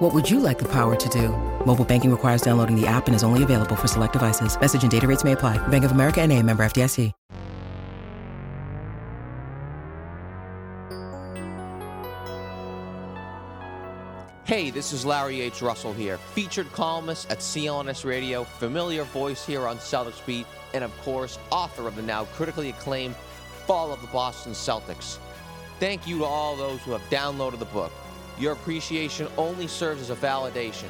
What would you like the power to do? Mobile banking requires downloading the app and is only available for select devices. Message and data rates may apply. Bank of America and a member FDIC. Hey, this is Larry H. Russell here, featured columnist at CLNS Radio, familiar voice here on Celtics Beat, and of course, author of the now critically acclaimed Fall of the Boston Celtics. Thank you to all those who have downloaded the book. Your appreciation only serves as a validation.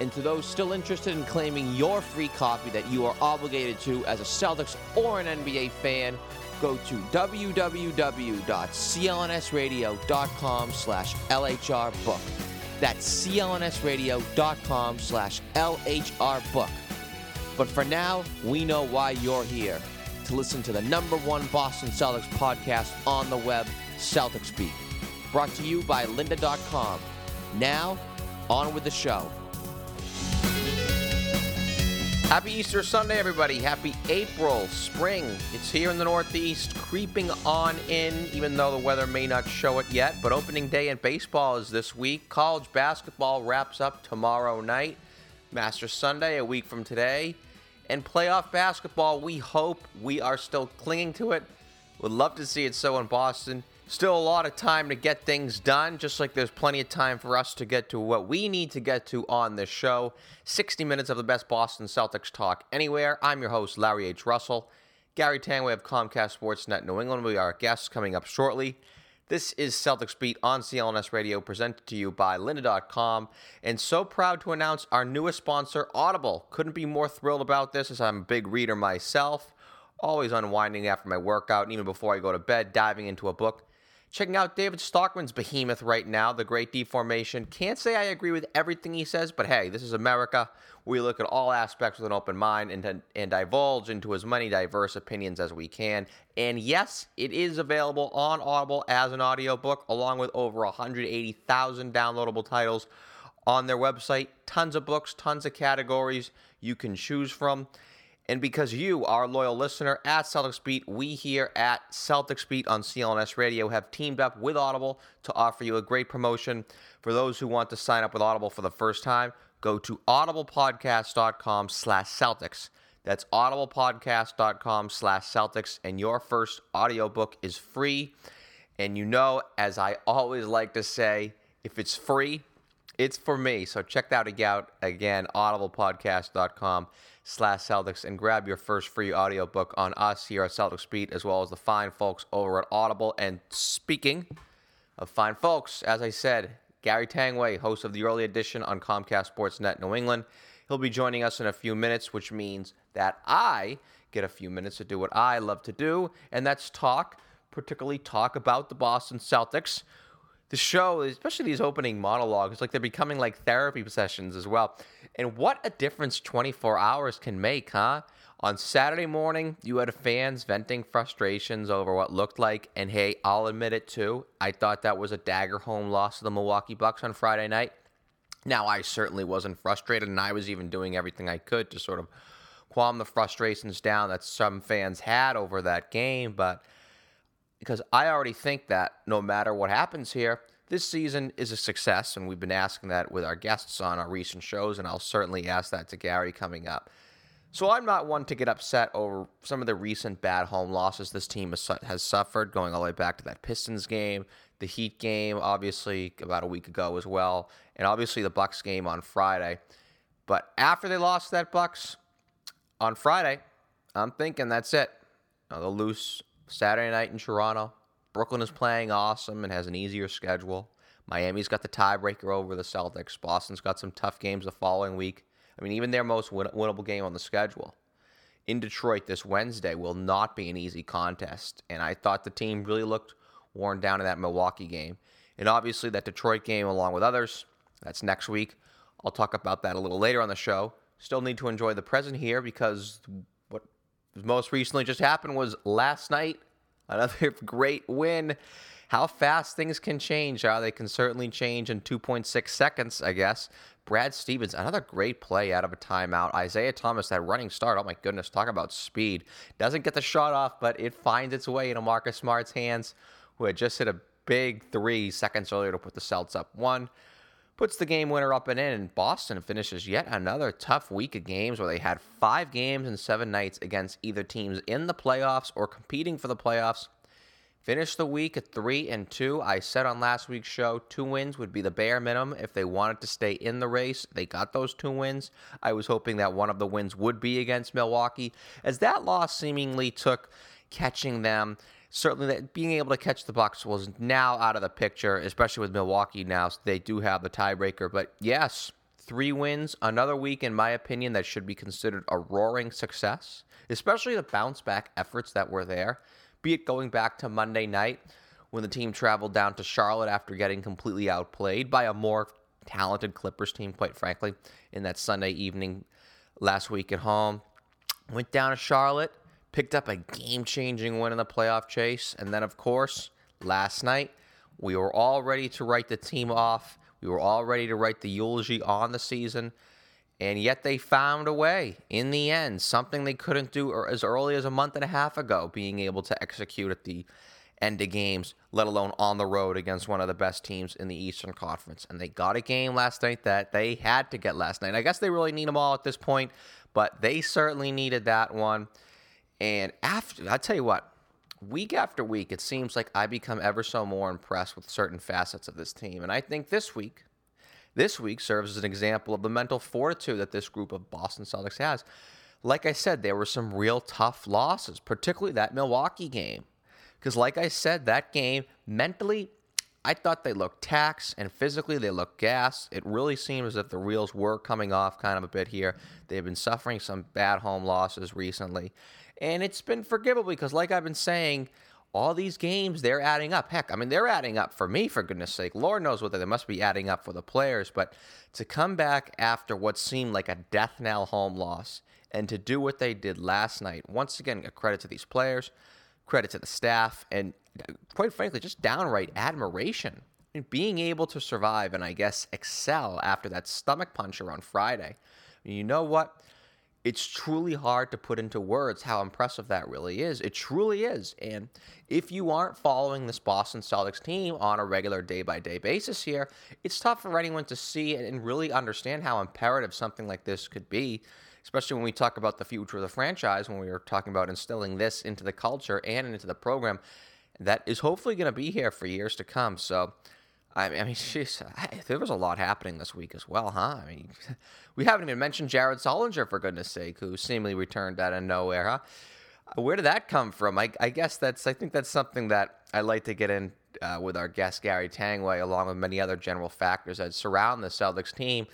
And to those still interested in claiming your free copy that you are obligated to as a Celtics or an NBA fan, go to www.clnsradio.com slash lhrbook. That's clnsradio.com slash lhrbook. But for now, we know why you're here. To listen to the number one Boston Celtics podcast on the web, Celtics Beat. Brought to you by lynda.com. Now, on with the show. Happy Easter Sunday, everybody. Happy April, spring. It's here in the Northeast, creeping on in, even though the weather may not show it yet. But opening day in baseball is this week. College basketball wraps up tomorrow night. Master Sunday, a week from today. And playoff basketball, we hope we are still clinging to it. Would love to see it so in Boston. Still a lot of time to get things done, just like there's plenty of time for us to get to what we need to get to on this show. 60 minutes of the best Boston Celtics talk anywhere. I'm your host, Larry H. Russell. Gary Tanguay of Comcast Sportsnet New England will be our coming up shortly. This is Celtics Beat on CLNS Radio, presented to you by Lynda.com. And so proud to announce our newest sponsor, Audible. Couldn't be more thrilled about this as I'm a big reader myself. Always unwinding after my workout, and even before I go to bed, diving into a book. Checking out David Stockman's behemoth right now, The Great Deformation. Can't say I agree with everything he says, but hey, this is America. We look at all aspects with an open mind and, and divulge into as many diverse opinions as we can. And yes, it is available on Audible as an audiobook, along with over 180,000 downloadable titles on their website. Tons of books, tons of categories you can choose from. And because you, our loyal listener at Celtics Beat, we here at Celtics Beat on CLNS Radio have teamed up with Audible to offer you a great promotion. For those who want to sign up with Audible for the first time, go to audiblepodcast.com slash Celtics. That's audiblepodcast.com slash Celtics, and your first audiobook is free. And you know, as I always like to say, if it's free, it's for me. So check that out again, audiblepodcast.com slash Celtics and grab your first free audiobook on us here at Celtics Beat, as well as the fine folks over at Audible. And speaking of fine folks, as I said, Gary Tanguay, host of the early edition on Comcast Sportsnet New England. He'll be joining us in a few minutes, which means that I get a few minutes to do what I love to do, and that's talk, particularly talk about the Boston Celtics the show, especially these opening monologues, like they're becoming like therapy sessions as well. And what a difference 24 hours can make, huh? On Saturday morning, you had fans venting frustrations over what looked like, and hey, I'll admit it too. I thought that was a dagger home loss to the Milwaukee Bucks on Friday night. Now, I certainly wasn't frustrated, and I was even doing everything I could to sort of calm the frustrations down that some fans had over that game, but because I already think that no matter what happens here, this season is a success, and we've been asking that with our guests on our recent shows, and I'll certainly ask that to Gary coming up. So I'm not one to get upset over some of the recent bad home losses this team has suffered, going all the way back to that Pistons game, the Heat game, obviously about a week ago as well, and obviously the Bucks game on Friday. But after they lost that Bucks on Friday, I'm thinking that's it. Now they'll lose Saturday night in Toronto. Brooklyn is playing awesome and has an easier schedule. Miami's got the tiebreaker over the Celtics. Boston's got some tough games the following week. I mean, even their most win- winnable game on the schedule in Detroit this Wednesday will not be an easy contest. And I thought the team really looked worn down in that Milwaukee game. And obviously, that Detroit game, along with others, that's next week. I'll talk about that a little later on the show. Still need to enjoy the present here because what most recently just happened was last night. Another great win. How fast things can change. How they can certainly change in 2.6 seconds, I guess. Brad Stevens, another great play out of a timeout. Isaiah Thomas, that running start. Oh my goodness, talk about speed. Doesn't get the shot off, but it finds its way into Marcus Smart's hands, who had just hit a big three seconds earlier to put the Celts up one. Puts the game winner up and in, and Boston finishes yet another tough week of games where they had five games in seven nights against either teams in the playoffs or competing for the playoffs. Finished the week at three and two. I said on last week's show, two wins would be the bare minimum if they wanted to stay in the race. They got those two wins. I was hoping that one of the wins would be against Milwaukee, as that loss seemingly took catching them. Certainly, that being able to catch the Bucks was now out of the picture, especially with Milwaukee now. So they do have the tiebreaker, but yes, three wins, another week, in my opinion, that should be considered a roaring success, especially the bounce back efforts that were there be it going back to Monday night when the team traveled down to Charlotte after getting completely outplayed by a more talented Clippers team, quite frankly, in that Sunday evening last week at home. Went down to Charlotte, picked up a game changing win in the playoff chase. And then, of course, last night, we were all ready to write the team off. We were all ready to write the eulogy on the season. And yet they found a way in the end, something they couldn't do er, as early as a month and a half ago, being able to execute at the end of games, let alone on the road against one of the best teams in the Eastern Conference. And they got a game last night that they had to get last night. I guess they really need them all at this point, but they certainly needed that one. And after, I tell you what, week after week, it seems like I become ever so more impressed with certain facets of this team. And I think this week, this week serves as an example of the mental fortitude that this group of Boston Celtics has. Like I said, there were some real tough losses, particularly that Milwaukee game. Because, like I said, that game mentally, I thought they looked taxed, and physically they looked gas. It really seemed as if the wheels were coming off kind of a bit here. They've been suffering some bad home losses recently, and it's been forgivable because, like I've been saying, all these games, they're adding up. Heck, I mean, they're adding up for me, for goodness sake. Lord knows what they must be adding up for the players. But to come back after what seemed like a death knell home loss and to do what they did last night, once again, a credit to these players, credit to the staff, and quite frankly, just downright admiration. Being able to survive and I guess excel after that stomach puncher on Friday. You know what? It's truly hard to put into words how impressive that really is. It truly is. And if you aren't following this Boston Celtics team on a regular day by day basis here, it's tough for anyone to see and really understand how imperative something like this could be, especially when we talk about the future of the franchise, when we are talking about instilling this into the culture and into the program that is hopefully going to be here for years to come. So, I mean, geez, there was a lot happening this week as well, huh? I mean, we haven't even mentioned Jared Sullinger, for goodness sake, who seemingly returned out of nowhere, huh? Uh, where did that come from? I, I guess that's, I think that's something that I like to get in uh, with our guest, Gary Tanguay, along with many other general factors that surround the Celtics team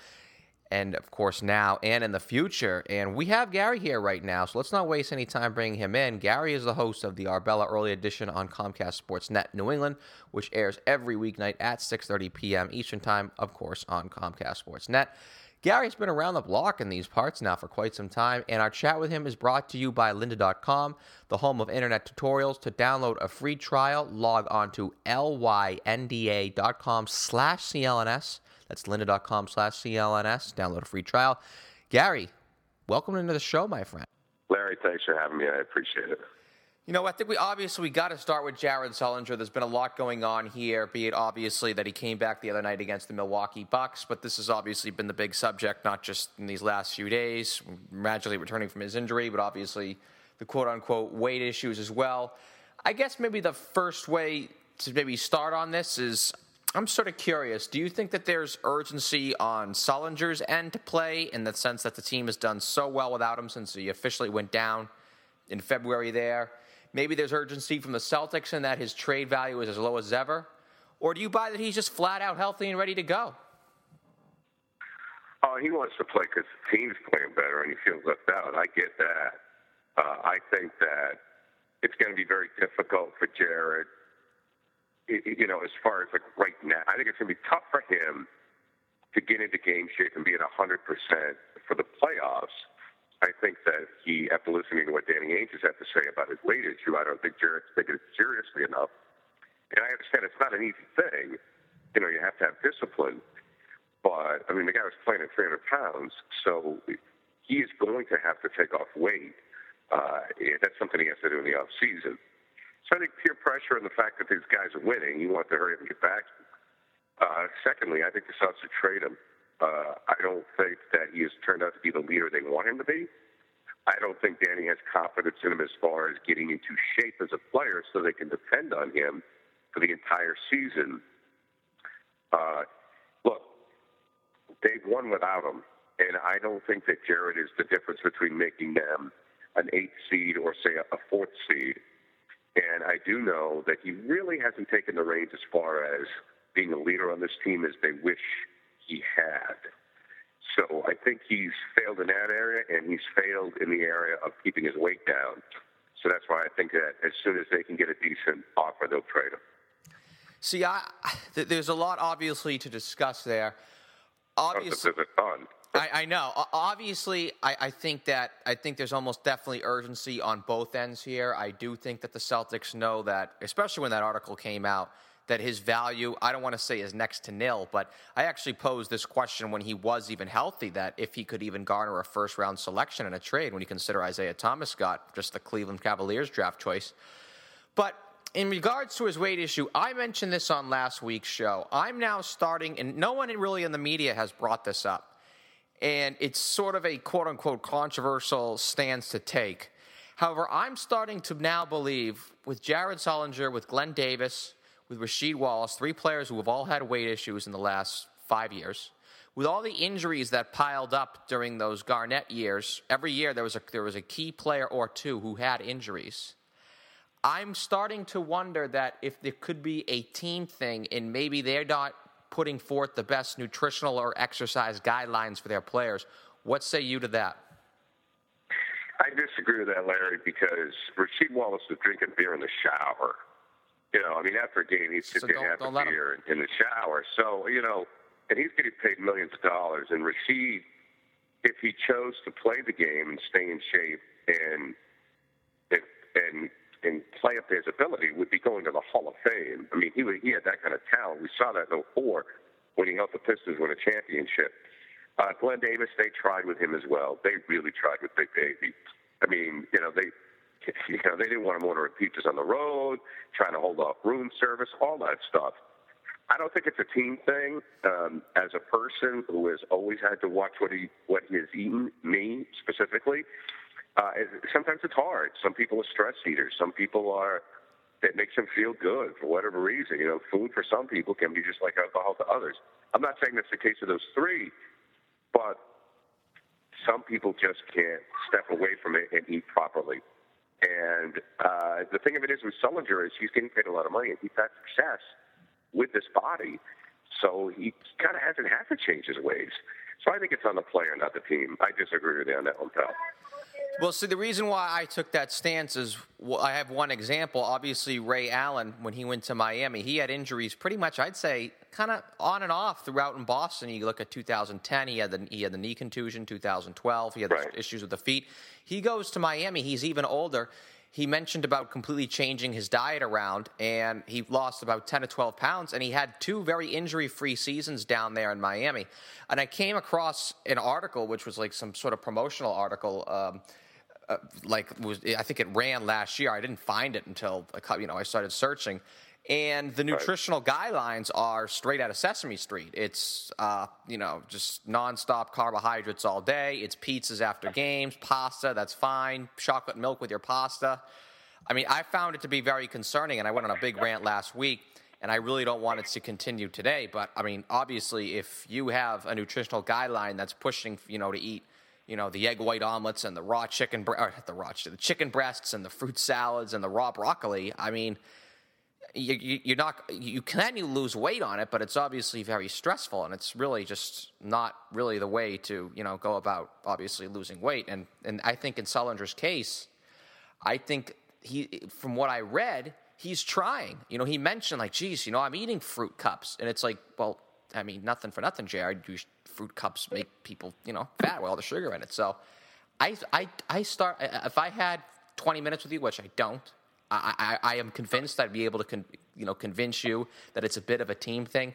and of course now and in the future. And we have Gary here right now, so let's not waste any time bringing him in. Gary is the host of the Arbella Early Edition on Comcast Sports Net New England, which airs every weeknight at 6:30 p.m. Eastern Time, of course, on Comcast Sports Net. Gary's been around the block in these parts now for quite some time, and our chat with him is brought to you by lynda.com, the home of internet tutorials. To download a free trial, log on to lynda.com slash CLNS. That's lynda.com slash CLNS. Download a free trial. Gary, welcome into the show, my friend. Larry, thanks for having me. I appreciate it. You know, I think we obviously we got to start with Jared Sullinger. There's been a lot going on here, be it obviously that he came back the other night against the Milwaukee Bucks, but this has obviously been the big subject, not just in these last few days, gradually returning from his injury, but obviously the quote unquote weight issues as well. I guess maybe the first way to maybe start on this is I'm sort of curious. Do you think that there's urgency on Sullinger's end to play in the sense that the team has done so well without him since he officially went down in February there? Maybe there's urgency from the Celtics in that his trade value is as low as ever? Or do you buy that he's just flat out healthy and ready to go? Oh, he wants to play because the team's playing better and he feels left out. I get that. Uh, I think that it's going to be very difficult for Jared you know, as far as like right now, I think it's going to be tough for him to get into game shape and be at 100% for the playoffs. I think that he, after listening to what Danny Ainge has had to say about his weight issue, I don't think Jared's taken it seriously enough. And I understand it's not an easy thing. You know, you have to have discipline. But, I mean, the guy was playing at 300 pounds, so he is going to have to take off weight. Uh, that's something he has to do in the off season. So I think peer pressure and the fact that these guys are winning, you want to hurry up and get back. Uh, secondly, I think the Sox should trade him. Uh, I don't think that he has turned out to be the leader they want him to be. I don't think Danny has confidence in him as far as getting into shape as a player so they can depend on him for the entire season. Uh, look, they've won without him, and I don't think that Jared is the difference between making them an eighth seed or, say, a fourth seed. And I do know that he really hasn't taken the reins as far as being a leader on this team as they wish he had. So I think he's failed in that area, and he's failed in the area of keeping his weight down. So that's why I think that as soon as they can get a decent offer, they'll trade him. See, I, there's a lot obviously to discuss there. Obviously, there's a ton. I, I, know. Obviously, I, I, think that I think there's almost definitely urgency on both ends here. I do think that the Celtics know that, especially when that article came out, that his value, I don't want to say is next to nil, but I actually posed this question when he was even healthy that if he could even garner a first round selection in a trade when you consider Isaiah Thomas got just the Cleveland Cavaliers draft choice. But in regards to his weight issue, I mentioned this on last week's show. I'm now starting, and no one really in the media has brought this up and it's sort of a quote unquote controversial stance to take. However, I'm starting to now believe with Jared Sullinger, with Glen Davis, with Rasheed Wallace, three players who have all had weight issues in the last five years, with all the injuries that piled up during those Garnett years, every year there was a, there was a key player or two who had injuries. I'm starting to wonder that if there could be a team thing and maybe they're not putting forth the best nutritional or exercise guidelines for their players. What say you to that? I disagree with that, Larry, because Rasheed Wallace was drinking beer in the shower. You know, I mean, after a game, he'd sit so there and have a beer in, in the shower. So, you know, and he's getting paid millions of dollars. And Rasheed, if he chose to play the game and stay in shape and and and play up to his ability would be going to the Hall of Fame. I mean, he he had that kind of talent. We saw that in 04 when he helped the Pistons win a championship. Uh, Glen Davis, they tried with him as well. They really tried with Big Baby. I mean, you know, they you know they didn't want him ordering pizzas on the road, trying to hold off room service, all that stuff. I don't think it's a team thing. Um, as a person who has always had to watch what he what he has eaten, me specifically, uh, sometimes it's hard. Some people are stress eaters. Some people are. It makes them feel good for whatever reason. You know, food for some people can be just like alcohol to others. I'm not saying that's the case of those three, but some people just can't step away from it and eat properly. And uh, the thing of it is with Sullinger is he's getting paid a lot of money and he's had success with this body. So he kind of hasn't had to change his ways. So I think it's on the player, not the team. I disagree with you on that one, pal. Well, see, the reason why I took that stance is well, I have one example. Obviously, Ray Allen, when he went to Miami, he had injuries pretty much, I'd say, kind of on and off throughout in Boston. You look at 2010, he had the he had the knee contusion. 2012, he had right. issues with the feet. He goes to Miami. He's even older. He mentioned about completely changing his diet around, and he lost about 10 to 12 pounds, and he had two very injury free seasons down there in Miami. And I came across an article, which was like some sort of promotional article. Um, uh, like was I think it ran last year. I didn't find it until a, you know I started searching, and the nutritional right. guidelines are straight out of Sesame Street. It's uh, you know just nonstop carbohydrates all day. It's pizzas after games, pasta. That's fine. Chocolate milk with your pasta. I mean, I found it to be very concerning, and I went on a big rant last week. And I really don't want it to continue today. But I mean, obviously, if you have a nutritional guideline that's pushing, you know, to eat you know, the egg white omelets and the raw chicken, or the raw, the chicken breasts and the fruit salads and the raw broccoli. I mean, you, you, you're not, you can you lose weight on it, but it's obviously very stressful, and it's really just not really the way to, you know, go about obviously losing weight. And and I think in Sullinger's case, I think he, from what I read, he's trying. You know, he mentioned like, geez, you know, I'm eating fruit cups, and it's like, well, I mean, nothing for nothing, Jared. You fruit cups make people, you know, fat with all the sugar in it. So I, I, I start if I had 20 minutes with you, which I don't. I, I, I am convinced I'd be able to, con, you know, convince you that it's a bit of a team thing.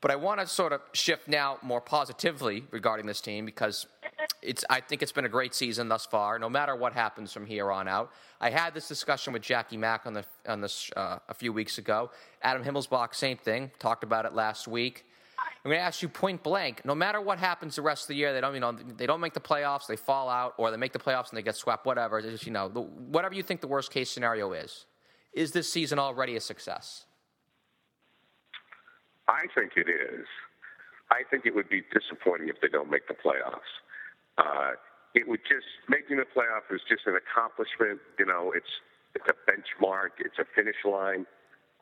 But I want to sort of shift now more positively regarding this team because it's. I think it's been a great season thus far. No matter what happens from here on out, I had this discussion with Jackie Mack on the on this uh, a few weeks ago. Adam Himmelsbach, same thing. Talked about it last week. I'm going to ask you point blank. No matter what happens the rest of the year, they don't, you know, they don't make the playoffs, they fall out, or they make the playoffs and they get swept. Whatever, just, you know, the, whatever you think the worst case scenario is. Is this season already a success? I think it is. I think it would be disappointing if they don't make the playoffs. Uh, it would just making the playoff is just an accomplishment. You know, it's it's a benchmark, it's a finish line.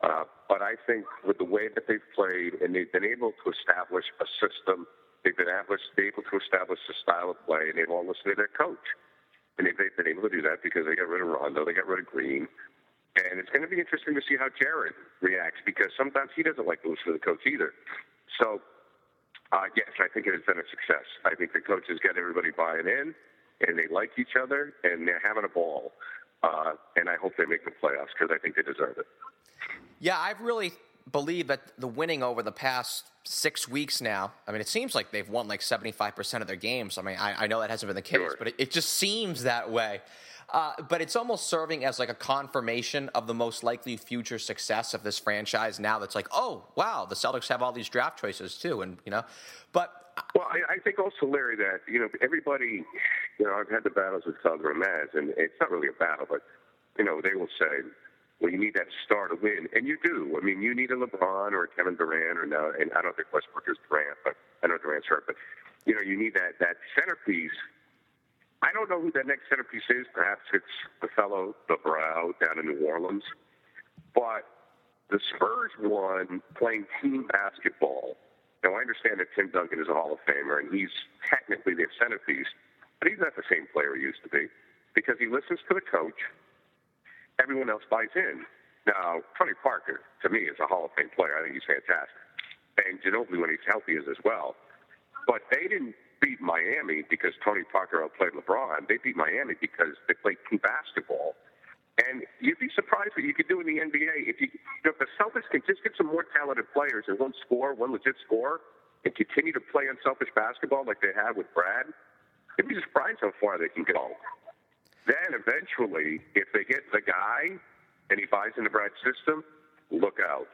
Uh, but I think with the way that they've played and they've been able to establish a system, they've been able to establish a style of play, and they've all listened to their coach. And they've been able to do that because they got rid of Rondo, they got rid of Green, and it's going to be interesting to see how Jared reacts because sometimes he doesn't like to listen to the coach either. So, uh, yes, I think it has been a success. I think the coaches got everybody buying in, and they like each other, and they're having a ball. Uh, and I hope they make the playoffs because I think they deserve it. Yeah, I've really believed that the winning over the past six weeks now. I mean, it seems like they've won like seventy-five percent of their games. I mean, I, I, know that hasn't been the case, sure. but it, it, just seems that way. Uh, but it's almost serving as like a confirmation of the most likely future success of this franchise. Now that's like, oh wow, the Celtics have all these draft choices too, and you know, but. Well, I, I think also, Larry, that you know everybody, you know, I've had the battles with Southern Maz, and it's not really a battle, but you know, they will say, well, you need that star to win, and you do. I mean, you need a LeBron or a Kevin Durant, or now, and I don't think Westbrook is Durant, but I know Durant's hurt. But you know, you need that that centerpiece. I don't know who that next centerpiece is. Perhaps it's the fellow, the Brow down in New Orleans. But the Spurs won playing team basketball. Now I understand that Tim Duncan is a Hall of Famer, and he's technically their centerpiece, but he's not the same player he used to be because he listens to the coach everyone else buys in. Now, Tony Parker, to me, is a Hall of Fame player. I think he's fantastic. And Ginobili, when he's healthy, is as well. But they didn't beat Miami because Tony Parker outplayed LeBron. They beat Miami because they played team basketball. And you'd be surprised what you could do in the NBA if you, if the Celtics can just get some more talented players and one score, one legit score, and continue to play unselfish basketball like they have with Brad. You'd be surprised how far they can go. Then eventually, if they get the guy and he buys into Brad's system, look out.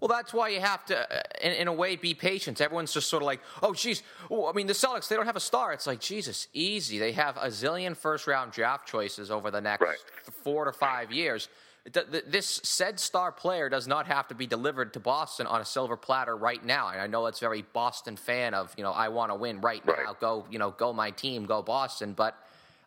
Well, that's why you have to, uh, in, in, a way, be patient. Everyone's just sort of like, oh, geez. Oh, I mean, the Celtics, they don't have a star. It's like, Jesus, easy. They have a zillion first round draft choices over the next right. four to five years. This said star player does not have to be delivered to Boston on a silver platter right now. And I know that's very Boston fan of, you know, I want to win right, right now. Go, you know, go my team, go Boston. But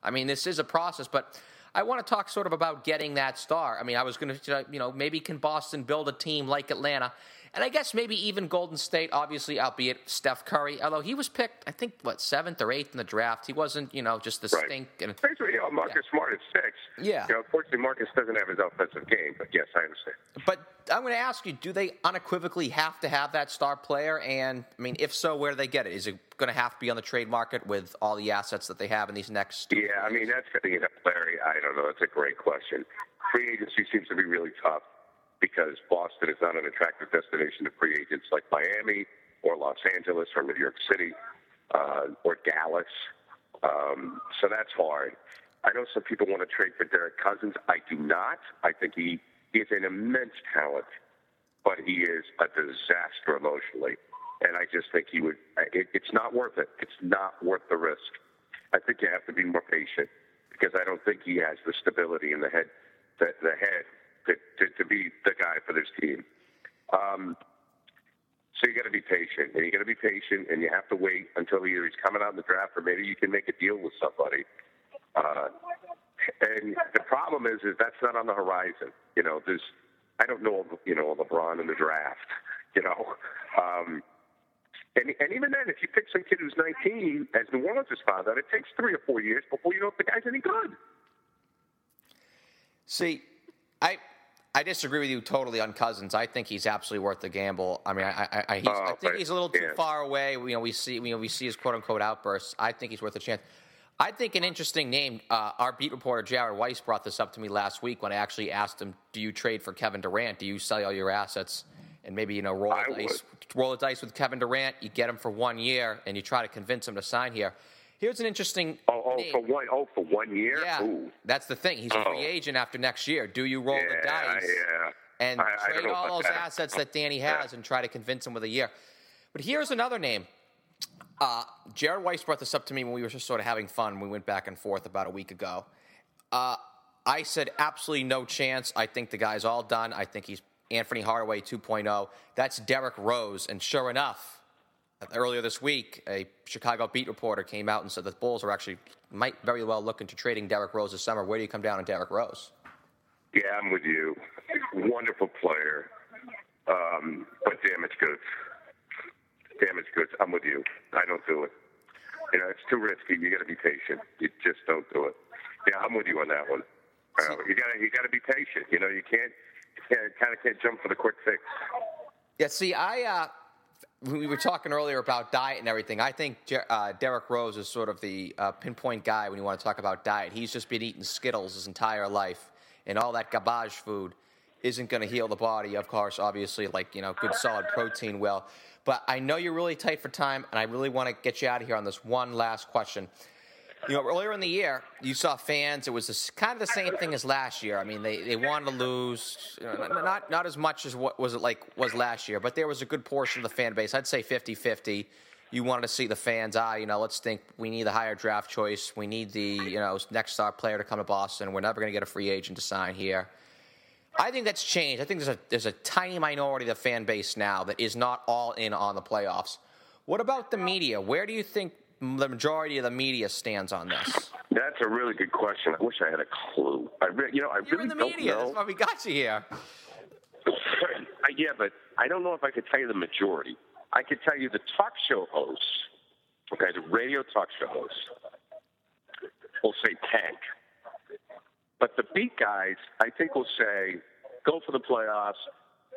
I mean, this is a process, but I want to talk sort of about getting that star. I mean, I was going to, you know, maybe can Boston build a team like Atlanta? And I guess maybe even Golden State, obviously, albeit Steph Curry, although he was picked, I think, what, seventh or eighth in the draft. He wasn't, you know, just the right. stink. And, Basically, you know, Marcus yeah. Smart is six. Yeah. You know, unfortunately, Marcus doesn't have his offensive game, but yes, I understand. But I'm going to ask you, do they unequivocally have to have that star player? And, I mean, if so, where do they get it? Is it going to have to be on the trade market with all the assets that they have in these next Yeah, years? I mean, that's getting it up, Larry. I don't know. That's a great question. Free agency seems to be really tough because Boston is not an attractive destination to free agents like Miami or Los Angeles or New York City uh, or Dallas. Um, so that's hard. I know some people want to trade for Derek Cousins. I do not. I think he is an immense talent, but he is a disaster emotionally. And I just think he would, it, it's not worth it. It's not worth the risk. I think you have to be more patient because I don't think he has the stability in the head, the, the head to, to, to be the guy for this team. Um, so you got to be patient, and you got to be patient, and you have to wait until either he's coming out in the draft, or maybe you can make a deal with somebody. Uh, and the problem is, is that's not on the horizon. You know, there's, I don't know, you know, LeBron in the draft. You know, um, and, and even then, if you pick some kid who's 19, as New Orleans has found out, it takes three or four years before you know if the guy's any good. See, I I disagree with you totally on Cousins. I think he's absolutely worth the gamble. I mean, I, I, I, I think he's a little too yeah. far away. You know, we see you know, we see his quote unquote outbursts. I think he's worth a chance. I think an interesting name. Uh, our beat reporter Jared Weiss brought this up to me last week when I actually asked him, "Do you trade for Kevin Durant? Do you sell all your assets and maybe you know roll the dice, roll the dice with Kevin Durant? You get him for one year and you try to convince him to sign here." Here's an interesting. Oh, oh name. for one, oh, for one year. Yeah, Ooh. that's the thing. He's a free Oh. agent after next year. Do you roll the dice yeah. and I- I trade know all those that. assets that Danny Yeah. has and try to convince him with a year? But here's another name. Uh, Jared Weiss brought this up to me when we were just sort of having fun. We went back and forth about a week ago. Uh, I said absolutely no chance. I think the guy's all done. I think he's Anfernee Hardaway 2.0. That's Derrick Rose. And sure enough, earlier this week, a Chicago beat reporter came out and said the Bulls are actually might very well look into trading Derrick Rose this summer. Where do you come down on Derrick Rose? Yeah, I'm with you. Wonderful player, um, but damage goods. Damage goods. I'm with you. I don't do it. You know, it's too risky. You got to be patient. You just don't do it. Yeah, I'm with you on that one. Uh, you got to you got to be patient. You know, you can't, you can't kind of can't jump for the quick fix. Yeah, see, I uh, we were talking earlier about diet and everything. I think uh, Derrick Rose is sort of the uh, pinpoint guy when you want to talk about diet. He's just been eating Skittles his entire life, and all that garbage food isn't going to heal the body. Of course, obviously, like you know, good solid protein will. But I know you're really tight for time, and I really want to get you out of here on this one last question. You know, earlier in the year, you saw fans. It was this, kind of the same thing as last year. I mean, they, they wanted to lose, you know, not not as much as what was it like was last year, but there was a good portion of the fan base. I'd say 50-50. You wanted to see the fans. Ah, you know, let's think we need the higher draft choice. We need the you know next star player to come to Boston. We're never going to get a free agent to sign here. I think that's changed. I think there's a there's a tiny minority of the fan base now that is not all in on the playoffs. What about the media? Where do you think the majority of the media stands on this? That's a really good question. I wish I had a clue. I re- you know, I You're really in the don't media. know. That's why we got you here. I, yeah, but I don't know if I could tell you the majority. I could tell you the talk show hosts, okay, the radio talk show hosts will say tank. But the beat guys, I think, will say go for the playoffs,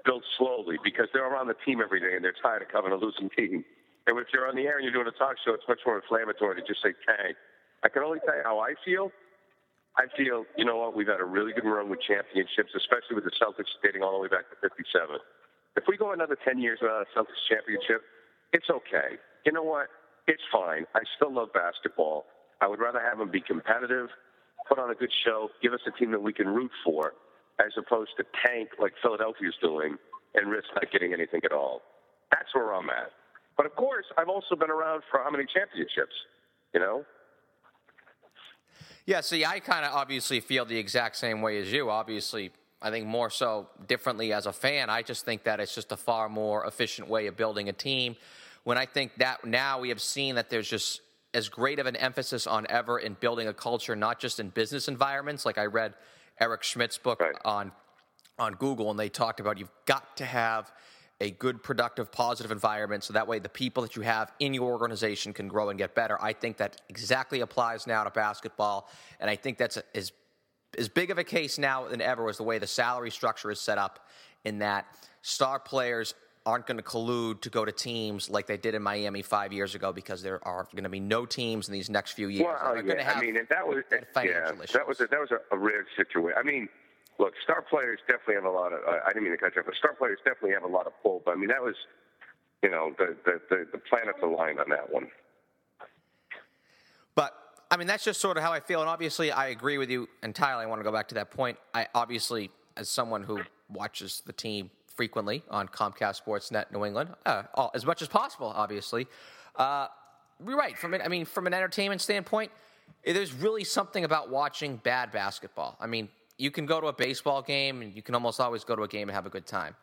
build slowly because they're around the team every day and they're tired of covering a losing team. And if you're on the air and you're doing a talk show, it's much more inflammatory to just say tank. I can only tell you how I feel. I feel, you know what, we've had a really good run with championships, especially with the Celtics dating all the way back to 57. If we go another 10 years without a Celtics championship, it's okay. You know what? It's fine. I still love basketball. I would rather have them be competitive, put on a good show, give us a team that we can root for, as opposed to tank like Philadelphia's doing and risk not getting anything at all. That's where I'm at. But of course, I've also been around for how many championships? You know, Yeah, see, I kind of obviously feel the exact same way as you. Obviously, I think more so differently as a fan. I just think that it's just a far more efficient way of building a team. When I think that now we have seen that there's just as great of an emphasis on ever in building a culture, not just in business environments. Like I read Eric Schmidt's book Right. on on Google, and they talked about you've got to have a good, productive, positive environment so that way the people that you have in your organization can grow and get better. I think that exactly applies now to basketball, and I think that's as as big of a case now than ever was the way the salary structure is set up. In that star players aren't going to collude to go to teams like they did in Miami five years ago because there are going to be no teams in these next few years Well, that are going to yeah, have I mean, that was financial yeah, issues. that was a, that was a, a rare situation. I mean, look, star players definitely have a lot of. I didn't mean to cut you off, but star players definitely have a lot of pull. But I mean, that was, you know, the the the, the planets aligned on that one. But I mean, that's just sort of how I feel. And obviously, I agree with you entirely. I want to go back to that point. I obviously, as someone who watches the team frequently on Comcast Sportsnet New England, uh, all, as much as possible, obviously, uh, you're right. From it, I mean, from an entertainment standpoint, there's really something about watching bad basketball. I mean, you can go to a baseball game, and you can almost always go to a game and have a good time.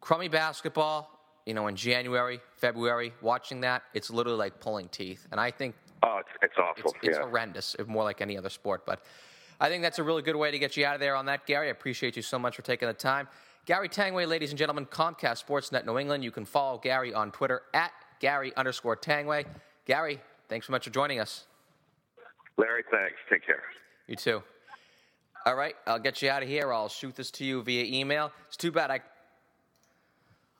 Crummy basketball, you know, in January, February, watching that, it's literally like pulling teeth. And I think Oh, it's, it's awful. it's, it's yeah. horrendous, more like any other sport. But I think that's a really good way to get you out of there on that, Gary. I appreciate you so much for taking the time. Gary Tanguay, ladies and gentlemen, Comcast Sportsnet New England. You can follow Gary on Twitter at Gary underscore Tanguay. Gary, thanks so much for joining us. Larry, thanks. Take care. You too. All right, I'll get you out of here. I'll shoot this to you via email. It's too bad I.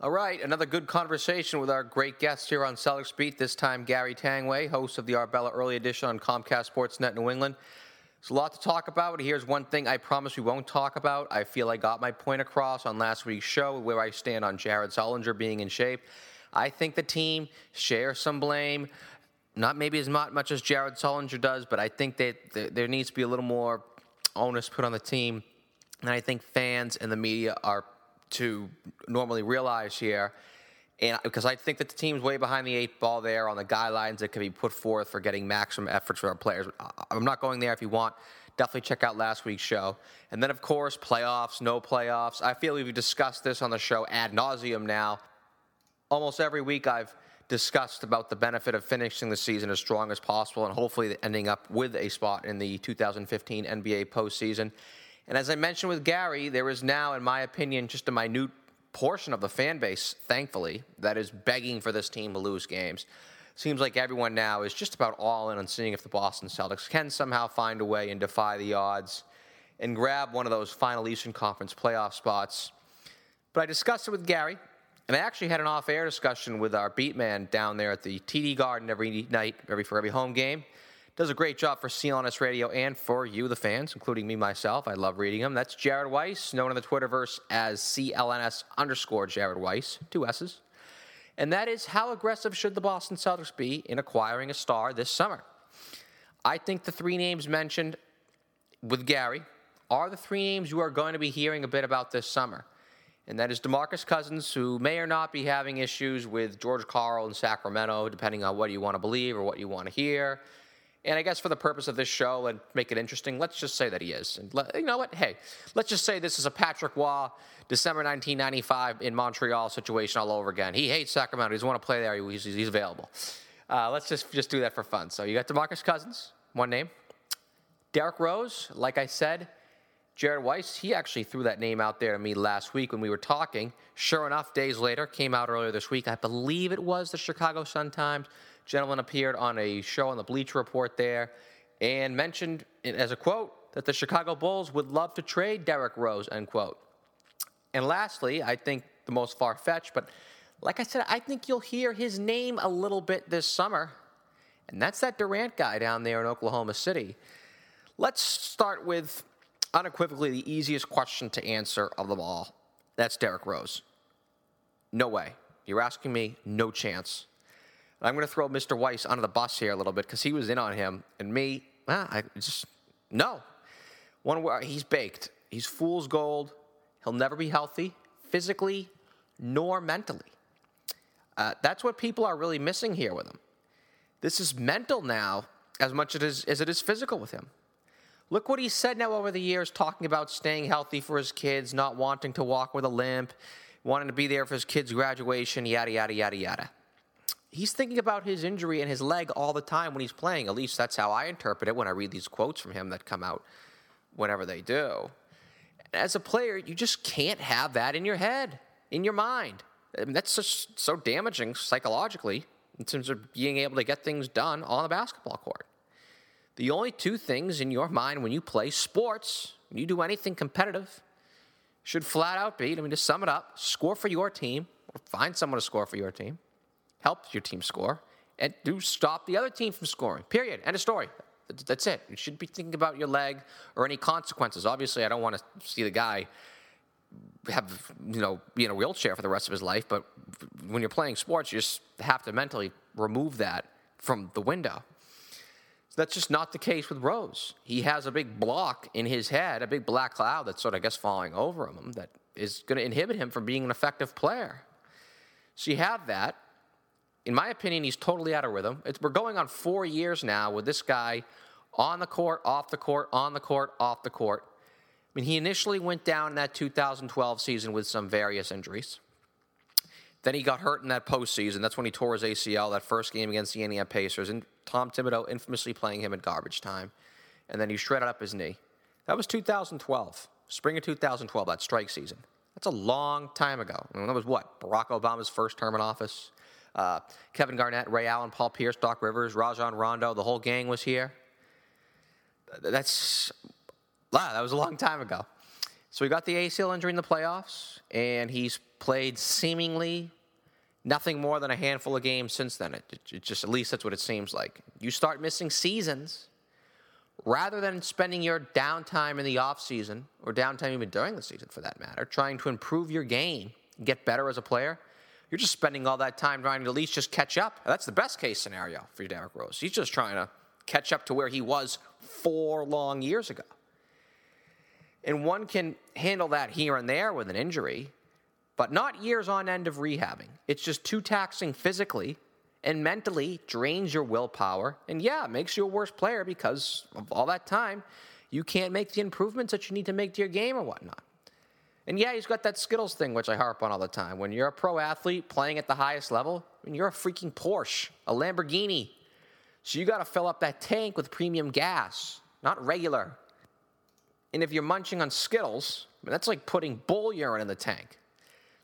All right, another good conversation with our great guest here on Celtics Beat, this time Gary Tanguay, host of the Arbella Early Edition on Comcast Sportsnet New England. There's a lot to talk about. Here's one thing I promise we won't talk about. I feel I got my point across on last week's show where I stand on Jared Sullinger being in shape. I think the team shares some blame, not maybe as much as Jared Sullinger does, but I think that there needs to be a little more onus put on the team. And I think fans and the media are to normally realize here. And because I think that the team's way behind the eight ball there on the guidelines that can be put forth for getting maximum efforts for our players. I'm not going there if you want. Definitely check out last week's show. And then, of course, playoffs, no playoffs. I feel we've discussed this on the show ad nauseum now. Almost every week I've discussed about the benefit of finishing the season as strong as possible and hopefully ending up with a spot in the 2015 NBA postseason. And as I mentioned with Gary, there is now, in my opinion, just a minute portion of the fan base, thankfully, that is begging for this team to lose games. Seems like everyone now is just about all in on seeing if the Boston Celtics can somehow find a way and defy the odds and grab one of those final Eastern Conference playoff spots. But I discussed it with Gary, and I actually had an off-air discussion with our beat man down there at the TD Garden every night, every for every home game does a great job for CLNS Radio and for you, the fans, including me myself. I love reading them. That's Jared Weiss, known in the Twitterverse as CLNS underscore Jared Weiss, two S's. And that is how aggressive should the Boston Celtics be in acquiring a star this summer? I think the three names mentioned with Gary are the three names you are going to be hearing a bit about this summer. And that is DeMarcus Cousins, who may or not be having issues with George Karl in Sacramento, depending on what you want to believe or what you want to hear. And I guess for the purpose of this show and make it interesting, let's just say that he is. And let, you know what? Hey, let's just say this is a Patrick Roy, December 1995 in Montreal situation all over again. He hates Sacramento. He doesn't want to play there. He's, he's available. Uh, let's just, just do that for fun. So you got DeMarcus Cousins, one name. Derrick Rose, like I said, Jared Weiss, he actually threw that name out there to me last week when we were talking. Sure enough, days later, came out earlier this week. I believe it was the Chicago Sun-Times Gentleman appeared on a show on the Bleacher Report there and mentioned as a quote that the Chicago Bulls would love to trade Derrick Rose, end quote. And lastly, I think the most far fetched, but like I said, I think you'll hear his name a little bit this summer, and that's that Durant guy down there in Oklahoma City. Let's start with unequivocally the easiest question to answer of them all. That's Derrick Rose. No way. You're asking me, no chance. I'm going to throw Mr. Weiss under the bus here a little bit because he was in on him, and me, ah, I just no. One where he's baked. He's fool's gold. He'll never be healthy physically nor mentally. Uh, that's what people are really missing here with him. This is mental now as much as, as it is physical with him. Look what he said now over the years, talking about staying healthy for his kids, not wanting to walk with a limp, wanting to be there for his kids' graduation, yada, yada, yada, yada he's thinking about his injury and his leg all the time when he's playing. At least that's how I interpret it when I read these quotes from him that come out whenever they do. As a player, you just can't have that in your head, in your mind. I mean, that's just so damaging psychologically in terms of being able to get things done on the basketball court. The only two things in your mind when you play sports, when you do anything competitive, should flat out be, I mean, to sum it up, score for your team or find someone to score for your team help your team score, and do stop the other team from scoring. Period. End of story. That's it. You shouldn't be thinking about your leg or any consequences. Obviously, I don't want to see the guy have you know be in a wheelchair for the rest of his life. But when you're playing sports, you just have to mentally remove that from the window. That's just not the case with Rose. He has a big block in his head, a big black cloud that's sort of, I guess, falling over him that is going to inhibit him from being an effective player. So you have that in my opinion, he's totally out of rhythm. It's, we're going on four years now with this guy on the court, off the court, on the court, off the court. I mean, he initially went down in that 2012 season with some various injuries. Then he got hurt in that postseason. That's when he tore his ACL that first game against the Indiana Pacers, and Tom Thibodeau infamously playing him in garbage time. And then he shredded up his knee. That was 2012, spring of 2012, that strike season. That's a long time ago. I mean, that was what? Barack Obama's first term in office. Uh, Kevin Garnett, Ray Allen, Paul Pierce, Doc Rivers, Rajon Rondo, the whole gang was here. That's wow, that was a long time ago. So he got the ACL injury in the playoffs, and he's played seemingly nothing more than a handful of games since then. It, it, just at least that's what it seems like. You start missing seasons rather than spending your downtime in the off season or downtime even during the season for that matter, trying to improve your game, get better as a player. You're just spending all that time trying to at least just catch up. That's the best case scenario for Derrick Rose. He's just trying to catch up to where he was four long years ago. And one can handle that here and there with an injury, but not years on end of rehabbing. It's just too taxing physically and mentally drains your willpower. And yeah, makes you a worse player because of all that time, you can't make the improvements that you need to make to your game or whatnot. And yeah, he's got that Skittles thing, which I harp on all the time. When you're a pro athlete playing at the highest level, mean, you're a freaking Porsche, a Lamborghini. So you got to fill up that tank with premium gas, not regular. And if you're munching on Skittles, I mean, that's like putting bull urine in the tank.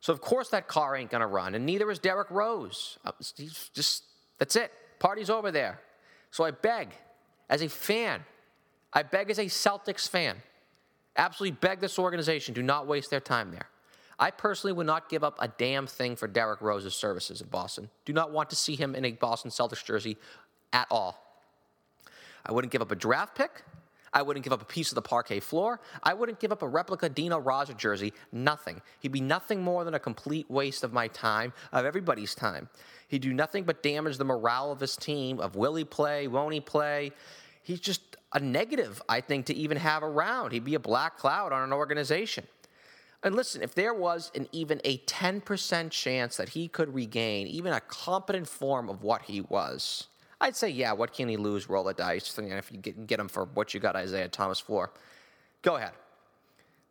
So of course that car ain't gonna run, and neither is Derrick Rose. Uh, he's just that's it. Party's over there. So I beg, as a fan, I beg as a Celtics fan, absolutely beg this organization, do not waste their time there. I personally would not give up a damn thing for Derrick Rose's services in Boston. Do not want to see him in a Boston Celtics jersey at all. I wouldn't give up a draft pick. I wouldn't give up a piece of the parquet floor. I wouldn't give up a replica Dino Radja jersey. Nothing. He'd be nothing more than a complete waste of my time, of everybody's time. He'd do nothing but damage the morale of his team, of will he play, won't he play. He's just a negative, I think, to even have around. He'd be a black cloud on an organization. And listen, if there was an even a 10% chance that he could regain even a competent form of what he was, I'd say, yeah, what can he lose? Roll the dice. And if you get, get him for what you got Isaiah Thomas for, go ahead.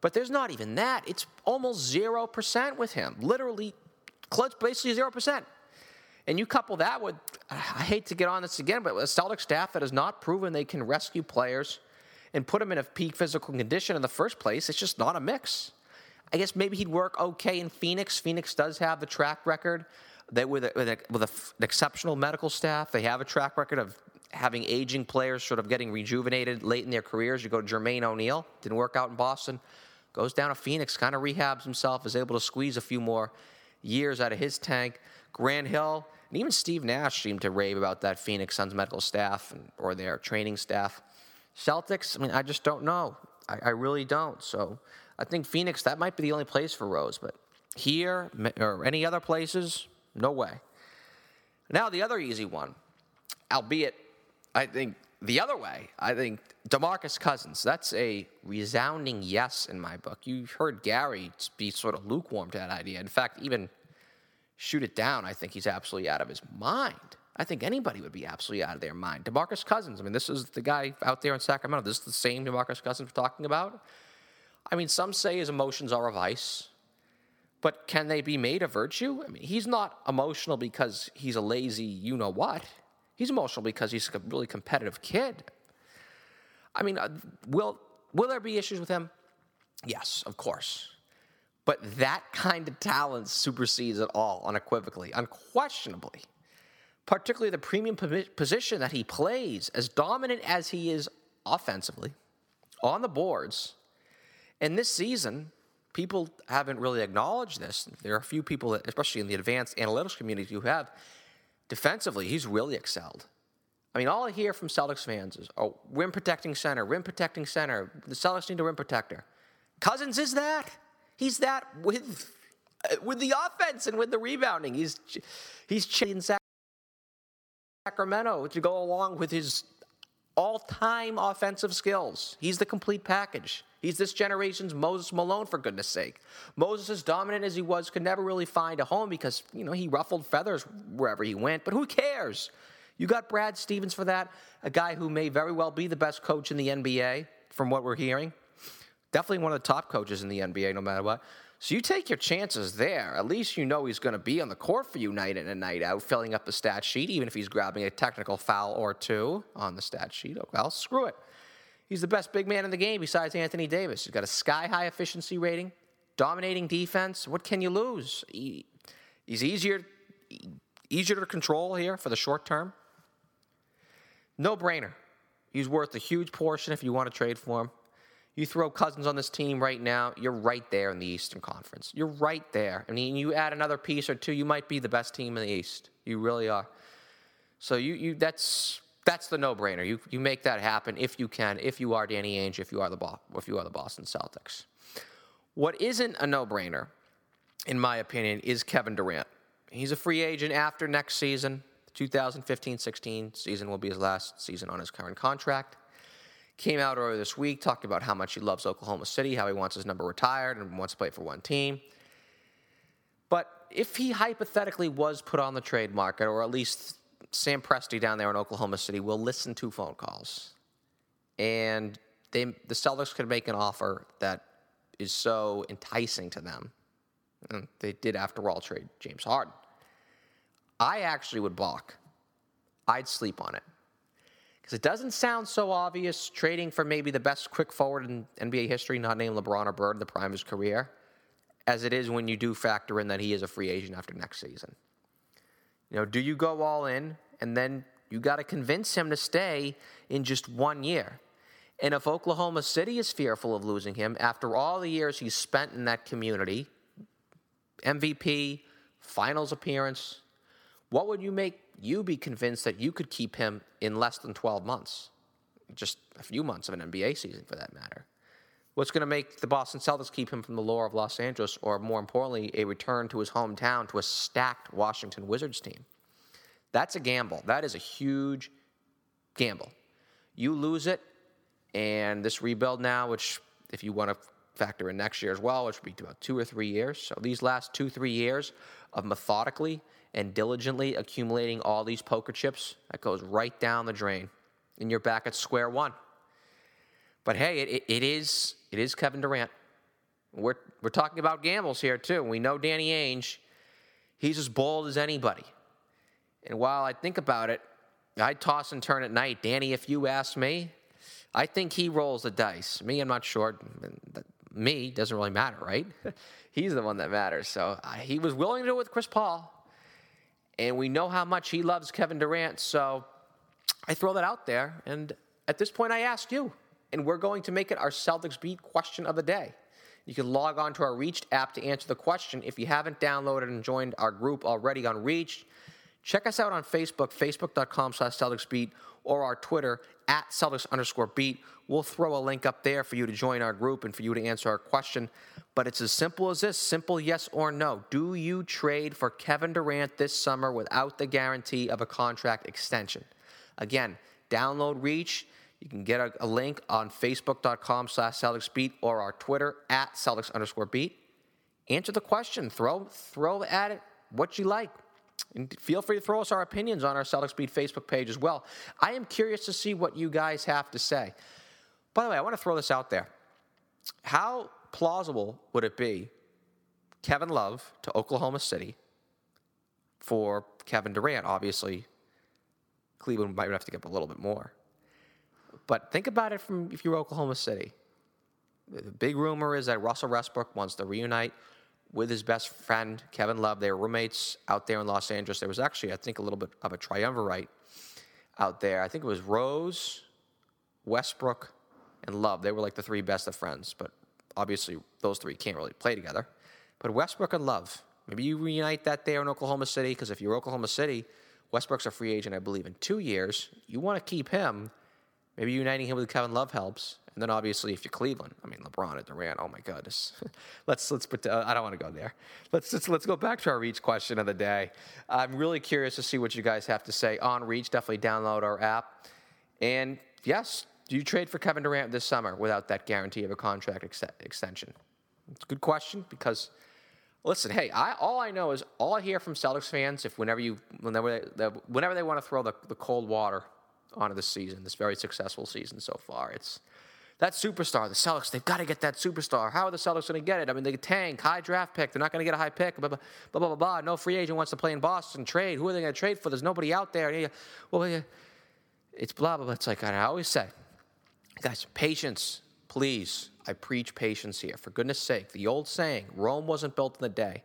But there's not even that. It's almost 0% with him. Literally, basically 0%. And you couple that with, I hate to get on this again, but a Celtic staff that has not proven they can rescue players and put them in a peak physical condition in the first place, it's just not a mix. I guess maybe he'd work okay in Phoenix. Phoenix does have the track record they with, a, with, a, with an exceptional medical staff. They have a track record of having aging players sort of getting rejuvenated late in their careers. You go to Jermaine O'Neal, didn't work out in Boston, goes down to Phoenix, kind of rehabs himself, is able to squeeze a few more years out of his tank. Grant Hill, and even Steve Nash seemed to rave about that Phoenix Suns medical staff and, or their training staff. Celtics, I mean, I just don't know. I, I really don't. So I think Phoenix, that might be the only place for Rose, but here or any other places, no way. Now, the other easy one, albeit I think the other way, I think Demarcus Cousins, that's a resounding yes in my book. You heard Gary be sort of lukewarm to that idea. In fact, even shoot it down, I think he's absolutely out of his mind. I think anybody would be absolutely out of their mind. Demarcus Cousins, I mean, this is the guy out there in Sacramento. This is the same Demarcus Cousins we're talking about. I mean, some say his emotions are a vice. But can they be made a virtue? I mean, he's not emotional because he's a lazy you know what. He's emotional because he's a really competitive kid. I mean, uh, will will there be issues with him? Yes, of course. But that kind of talent supersedes it all unequivocally, unquestionably. Particularly the premium position that he plays, as dominant as he is offensively on the boards. And this season, people haven't really acknowledged this. There are a few people, especially in the advanced analytics community, who have defensively, he's really excelled. I mean, all I hear from Celtics fans is, oh, rim protecting center, rim protecting center. The Celtics need a rim protector. Cousins is that. He's that with with the offense and with the rebounding. He's he's in Sacramento to go along with his all-time offensive skills. He's the complete package. He's this generation's Moses Malone, for goodness sake. Moses, as dominant as he was, could never really find a home because, you know, he ruffled feathers wherever he went, but who cares? You got Brad Stevens for that, a guy who may very well be the best coach in the NBA, from what we're hearing. Definitely one of the top coaches in the NBA, no matter what. So you take your chances there. At least you know he's going to be on the court for you night in and night out, filling up the stat sheet, even if he's grabbing a technical foul or two on the stat sheet. Oh, well, screw it. He's the best big man in the game besides Anthony Davis. He's got a sky high efficiency rating, dominating defense. What can you lose? He, he's easier, easier to control here for the short term. No brainer. He's worth a huge portion if you want to trade for him. You throw Cousins on this team right now, you're right there in the Eastern Conference. You're right there. I mean, you add another piece or two, you might be the best team in the East. You really are. So you, you that's that's the no-brainer. You you make that happen if you can, if you are Danny Ainge, if you are the if you are the Boston Celtics. What isn't a no-brainer, in my opinion, is Kevin Durant. He's a free agent after next season. 2015-16 season will be his last season on his current contract. Came out earlier this week, talked about how much he loves Oklahoma City, how he wants his number retired and wants to play for one team. But if he hypothetically was put on the trade market, or at least Sam Presti down there in Oklahoma City will listen to phone calls, and they the Celtics could make an offer that is so enticing to them. And they did, after all, trade James Harden. I actually would balk. I'd sleep on it because it doesn't sound so obvious trading for maybe the best quick forward in NBA history, not named LeBron or Bird, the prime of his career, as it is when you do factor in that he is a free agent after next season. You know, do you go all in and then you got to convince him to stay in just one year? And if Oklahoma City is fearful of losing him after all the years he's spent in that community, MVP, finals appearance, what would you make you be convinced that you could keep him in less than 12 months? Just a few months of an NBA season for that matter. What's going to make the Boston Celtics keep him from the lure of Los Angeles, or more importantly, a return to his hometown to a stacked Washington Wizards team? That's a gamble. That is a huge gamble. You lose it, and this rebuild now, which if you want to factor in next year as well, which would be about two or three years. So these last two, three years of methodically and diligently accumulating all these poker chips, that goes right down the drain, and you're back at square one. But hey, it, it is it is Kevin Durant. We're we're talking about gambles here too. We know Danny Ainge, he's as bold as anybody. And while I think about it, I toss and turn at night. Danny, if you ask me, I think he rolls the dice. Me, I'm not sure. Me doesn't really matter, right? He's the one that matters. So he was willing to do it with Chris Paul. And we know how much he loves Kevin Durant. So I throw that out there. And at this point, I ask you and we're going to make it our Celtics Beat question of the day. You can log on to our Reached app to answer the question. If you haven't downloaded and joined our group already on Reached, check us out on Facebook, facebook.com slash Celtics Beat, or our Twitter at Celtics underscore beat. We'll throw a link up there for you to join our group and for you to answer our question. But it's as simple as this simple yes or no. Do you trade for Kevin Durant this summer without the guarantee of a contract extension? Again, download Reach you can get a, a link on facebook.com slash Celtics Beat or our Twitter at Celtics underscore beat. Answer the question. Throw, throw at it what you like. And feel free to throw us our opinions on our Celtics Beat Facebook page as well. I am curious to see what you guys have to say. By the way, I want to throw this out there. How plausible would it be, Kevin Love to Oklahoma City for Kevin Durant? Obviously, Cleveland might have to give up a little bit more. But think about it from if you're Oklahoma City. The big rumor is that Russell Westbrook wants to reunite with his best friend Kevin Love. They were roommates out there in Los Angeles. There was actually, I think, a little bit of a triumvirate out there. I think it was Rose, Westbrook, and Love. They were like the three best of friends. But obviously, those three can't really play together. But Westbrook and Love, maybe you reunite that there in Oklahoma City because if you're Oklahoma City, Westbrook's a free agent, I believe, in two years. You want to keep him Maybe uniting him with Kevin Love helps. And then obviously, if you're Cleveland, I mean LeBron and Durant. Oh my goodness, let's let's put. Uh, I don't want to go there. Let's just let's go back to our Reach question of the day. I'm really curious to see what you guys have to say on Reach. Definitely download our app. And yes, do you trade for Kevin Durant this summer without that guarantee of a contract ex- extension? It's a good question because listen, hey, I, all I know is all I hear from Celtics fans, if whenever you whenever they, whenever they want to throw the, the cold water onto this season, this very successful season so far. It's that superstar, the Celtics, they've got to get that superstar. How are the Celtics going to get it? I mean, they tank, high draft pick. They're not going to get a high pick. Blah, blah, blah, blah, blah, No free agent wants to play in Boston. Trade. Who are they going to trade for? There's nobody out there. Well, it's blah, blah, blah. It's like I always say, guys, patience, please. I preach patience here. For goodness sake, the old saying, Rome wasn't built in a day.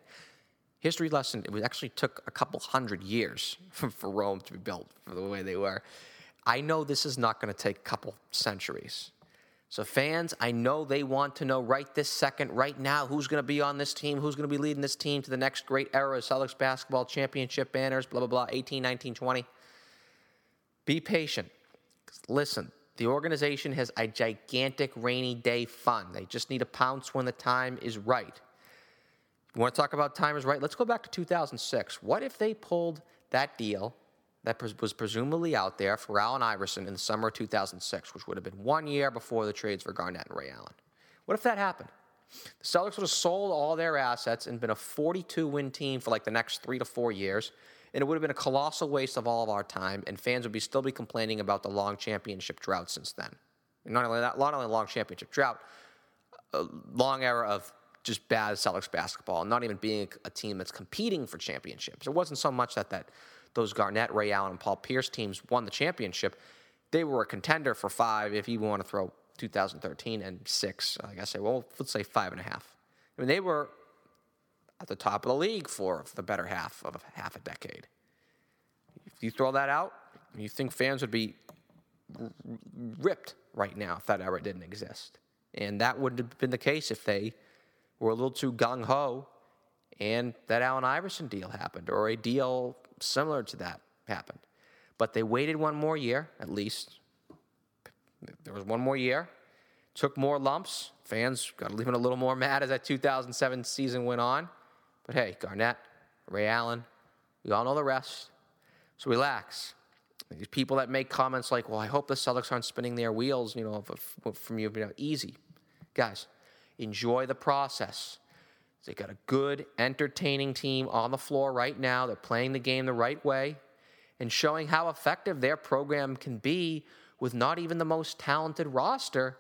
History lesson, it actually took a couple hundred years for Rome to be built for the way they were. I know this is not going to take a couple centuries. So, fans, I know they want to know right this second, right now, who's going to be on this team, who's going to be leading this team to the next great era of Celtics basketball championship banners, blah, blah, blah, 18, 19, 20. Be patient. Listen, the organization has a gigantic rainy day fund. They just need to pounce when the time is right. You want to talk about time is right? Let's go back to 2006. What if they pulled that deal that was presumably out there for Allen Iverson in the summer of 2006, which would have been one year before the trades for Garnett and Ray Allen. What if that happened? The Celtics would have sold all their assets and been a 42 win team for like the next three to four years, and it would have been a colossal waste of all of our time, and fans would be still be complaining about the long championship drought since then. And not only that, not only long championship drought, a long era of just bad Celtics basketball, not even being a team that's competing for championships. It wasn't so much that that those Garnett, Ray Allen, and Paul Pierce teams won the championship, they were a contender for five if you want to throw 2013 and six. Uh, I guess say, well, let's say five and a half. I mean, they were at the top of the league for the better half of half a decade. If you throw that out, you think fans would be ripped right now if that ever didn't exist. And that would have been the case if they were a little too gung ho and that Allen Iverson deal happened or a deal similar to that happened. But they waited one more year, at least. There was one more year, took more lumps. Fans got even a little more mad as that 2007 season went on. But hey, Garnett, Ray Allen, we all know the rest. So relax. These people that make comments like, well, I hope the Celtics aren't spinning their wheels, you know, from you, you know, easy. Guys, enjoy the process. They got a good, entertaining team on the floor right now. They're playing the game the right way and showing how effective their program can be with not even the most talented roster.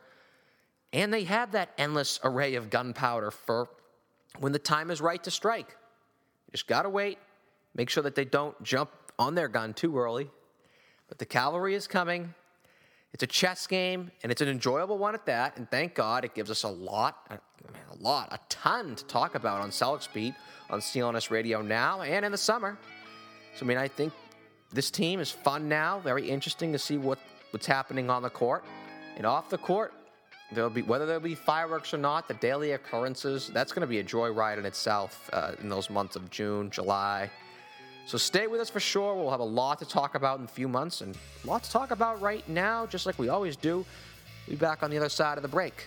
And they have that endless array of gunpowder for when the time is right to strike. Just got to wait, make sure that they don't jump on their gun too early. But the cavalry is coming. It's a chess game, and it's an enjoyable one at that. And thank God it gives us a lot, a, a lot, a ton to talk about on Celtics Beat on CLNS Radio now and in the summer. So, I mean, I think this team is fun now, very interesting to see what, what's happening on the court. And off the court, there'll be whether there'll be fireworks or not, the daily occurrences, that's going to be a joyride in itself uh, in those months of June, July, so stay with us for sure. We'll have a lot to talk about in a few months and a lot to talk about right now, just like we always do. We'll be back on the other side of the break.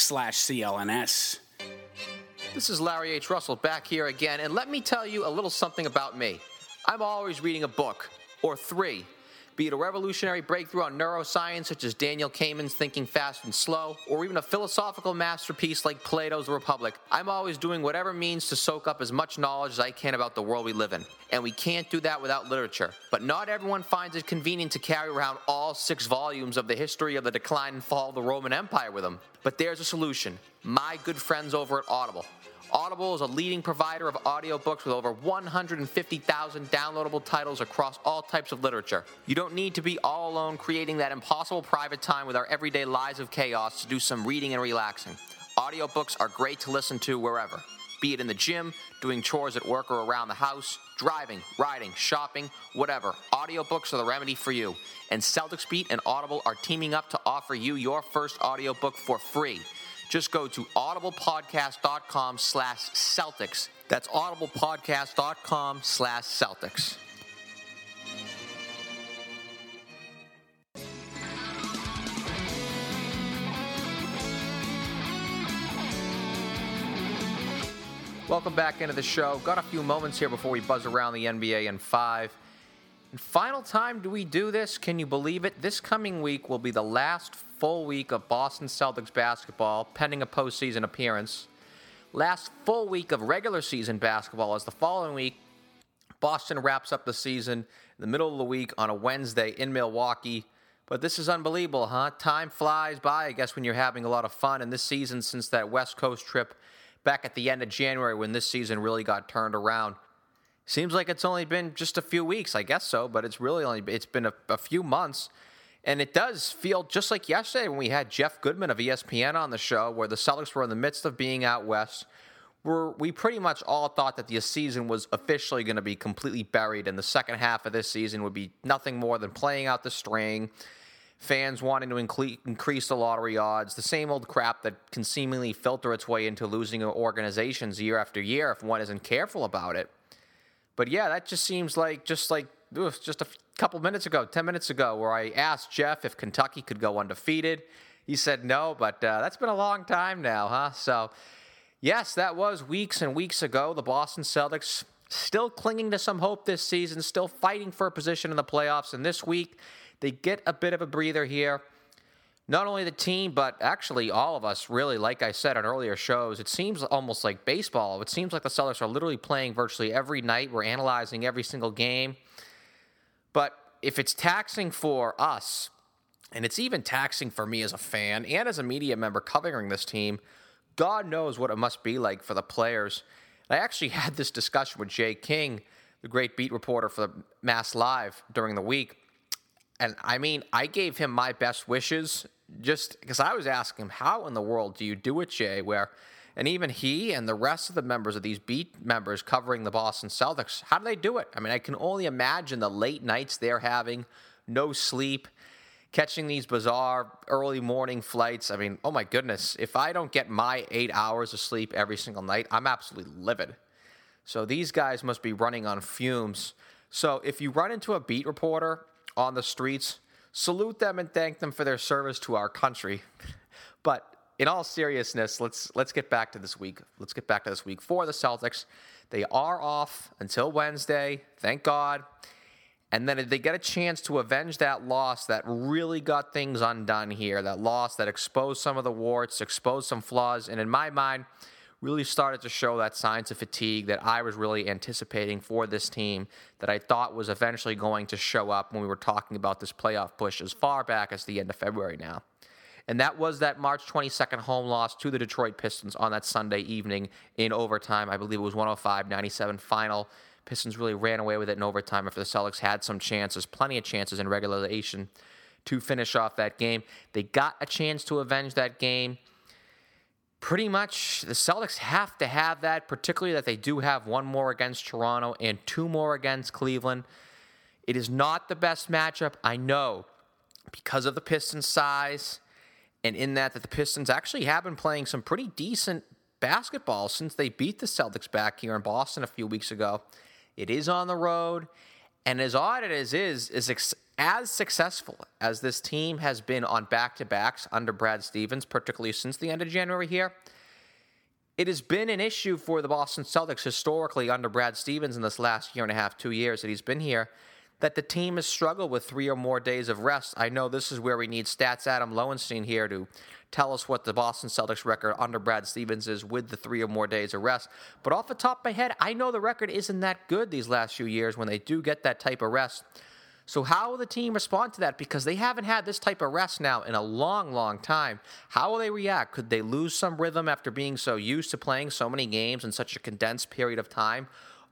slash CLNS. This is Larry H. Russell back here again, and let me tell you a little something about me. I'm always reading a book, or three, be it a revolutionary breakthrough on neuroscience such as Daniel Kahneman's Thinking Fast and Slow, or even a philosophical masterpiece like Plato's Republic. I'm always doing whatever means to soak up as much knowledge as I can about the world we live in. And we can't do that without literature. But not everyone finds it convenient to carry around all six volumes of the history of the decline and fall of the Roman Empire with them. But there's a solution. My good friends over at Audible. Audible is a leading provider of audiobooks with over 150,000 downloadable titles across all types of literature. You don't need to be all alone creating that impossible private time with our everyday lives of chaos to do some reading and relaxing. Audiobooks are great to listen to wherever, be it in the gym, doing chores at work or around the house, driving, riding, shopping, whatever. Audiobooks are the remedy for you. And Celtics Beat and Audible are teaming up to offer you your first audiobook for free. Just go to audiblepodcast.com slash Celtics. That's audiblepodcast.com slash Celtics. Welcome back into the show. Got a few moments here before we buzz around the NBA in five. And final time do we do this? Can you believe it? This coming week will be the last full week of Boston Celtics basketball, pending a postseason appearance. last full week of regular season basketball as the following week, Boston wraps up the season in the middle of the week on a Wednesday in Milwaukee. But this is unbelievable, huh? Time flies by, I guess, when you're having a lot of fun. And this season, since that West Coast trip back at the end of January when this season really got turned around, seems like it's only been just a few weeks, I guess so, but it's really only it's been a, a few months. And it does feel just like yesterday when we had Jeff Goodman of ESPN on the show, where the Celtics were in the midst of being out west. Where we pretty much all thought that the season was officially going to be completely buried, and the second half of this season would be nothing more than playing out the string, fans wanting to increase the lottery odds, the same old crap that can seemingly filter its way into losing organizations year after year if one isn't careful about it. But yeah, that just seems like just like just a couple minutes ago, 10 minutes ago, where I asked Jeff if Kentucky could go undefeated. He said no, but uh, that's been a long time now, huh? So, yes, that was weeks and weeks ago. The Boston Celtics still clinging to some hope this season, still fighting for a position in the playoffs. And this week, they get a bit of a breather here. Not only the team, but actually all of us, really, like I said on earlier shows, it seems almost like baseball. It seems like the Celtics are literally playing virtually every night. We're analyzing every single game. But if it's taxing for us, and it's even taxing for me as a fan and as a media member covering this team, God knows what it must be like for the players. I actually had this discussion with Jay King, the great beat reporter for the Mass Live during the week. And I mean, I gave him my best wishes just because I was asking him, how in the world do you do it, Jay? Where and even he and the rest of the members of these beat members covering the Boston Celtics, how do they do it? I mean, I can only imagine the late nights they're having, no sleep, catching these bizarre early morning flights. I mean, oh my goodness, if I don't get my eight hours of sleep every single night, I'm absolutely livid. So these guys must be running on fumes. So if you run into a beat reporter on the streets, salute them and thank them for their service to our country. But in all seriousness, let's let's get back to this week. Let's get back to this week for the Celtics. They are off until Wednesday, thank God. And then they get a chance to avenge that loss that really got things undone here. That loss that exposed some of the warts, exposed some flaws, and in my mind, really started to show that signs of fatigue that I was really anticipating for this team that I thought was eventually going to show up when we were talking about this playoff push as far back as the end of February now. And that was that March 22nd home loss to the Detroit Pistons on that Sunday evening in overtime. I believe it was 105 97 final. Pistons really ran away with it in overtime after the Celtics had some chances, plenty of chances in regulation to finish off that game. They got a chance to avenge that game. Pretty much, the Celtics have to have that, particularly that they do have one more against Toronto and two more against Cleveland. It is not the best matchup, I know, because of the Pistons' size and in that that the Pistons actually have been playing some pretty decent basketball since they beat the Celtics back here in Boston a few weeks ago. It is on the road, and as odd as it is, is ex- as successful as this team has been on back-to-backs under Brad Stevens, particularly since the end of January here. It has been an issue for the Boston Celtics historically under Brad Stevens in this last year and a half, two years that he's been here that the team has struggled with three or more days of rest. I know this is where we need stats Adam Lowenstein here to tell us what the Boston Celtics record under Brad Stevens is with the three or more days of rest. But off the top of my head, I know the record isn't that good these last few years when they do get that type of rest. So, how will the team respond to that? Because they haven't had this type of rest now in a long, long time. How will they react? Could they lose some rhythm after being so used to playing so many games in such a condensed period of time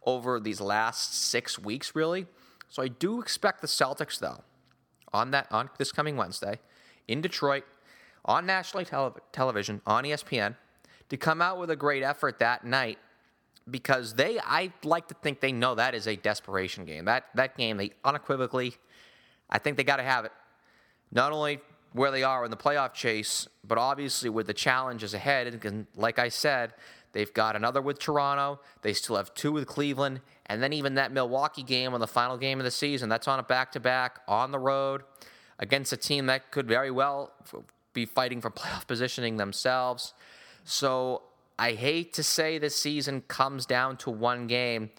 over these last six weeks, really? So I do expect the Celtics, though, on that on this coming Wednesday in Detroit on national tele- television on ESPN to come out with a great effort that night because they I like to think they know that is a desperation game. That that game they unequivocally I think they got to have it. Not only where they are in the playoff chase, but obviously with the challenges ahead and like I said, They've got another with Toronto. They still have two with Cleveland. And then even that Milwaukee game on the final game of the season, that's on a back to back on the road against a team that could very well be fighting for playoff positioning themselves. So I hate to say this season comes down to one game,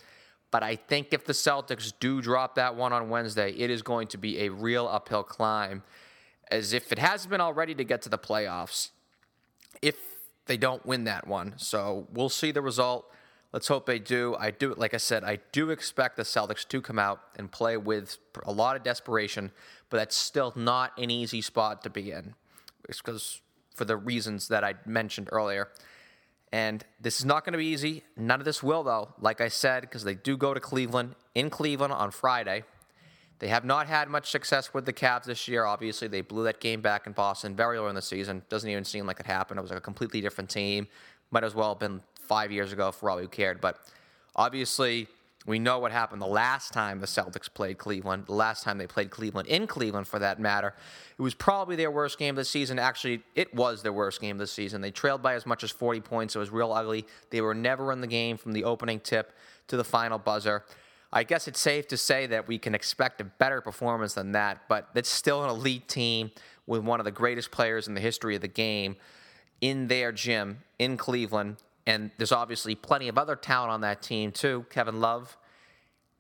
but I think if the Celtics do drop that one on Wednesday, it is going to be a real uphill climb, as if it hasn't been already to get to the playoffs. If they don't win that one. So we'll see the result. Let's hope they do. I do, like I said, I do expect the Celtics to come out and play with a lot of desperation, but that's still not an easy spot to be in. It's because for the reasons that I mentioned earlier. And this is not going to be easy. None of this will, though, like I said, because they do go to Cleveland in Cleveland on Friday. They have not had much success with the Cavs this year. Obviously, they blew that game back in Boston very early in the season. Doesn't even seem like it happened. It was like a completely different team. Might as well have been five years ago for all who cared. But obviously, we know what happened the last time the Celtics played Cleveland, the last time they played Cleveland in Cleveland for that matter. It was probably their worst game of the season. Actually, it was their worst game of the season. They trailed by as much as 40 points. It was real ugly. They were never in the game from the opening tip to the final buzzer. I guess it's safe to say that we can expect a better performance than that, but it's still an elite team with one of the greatest players in the history of the game in their gym in Cleveland. And there's obviously plenty of other talent on that team, too. Kevin Love,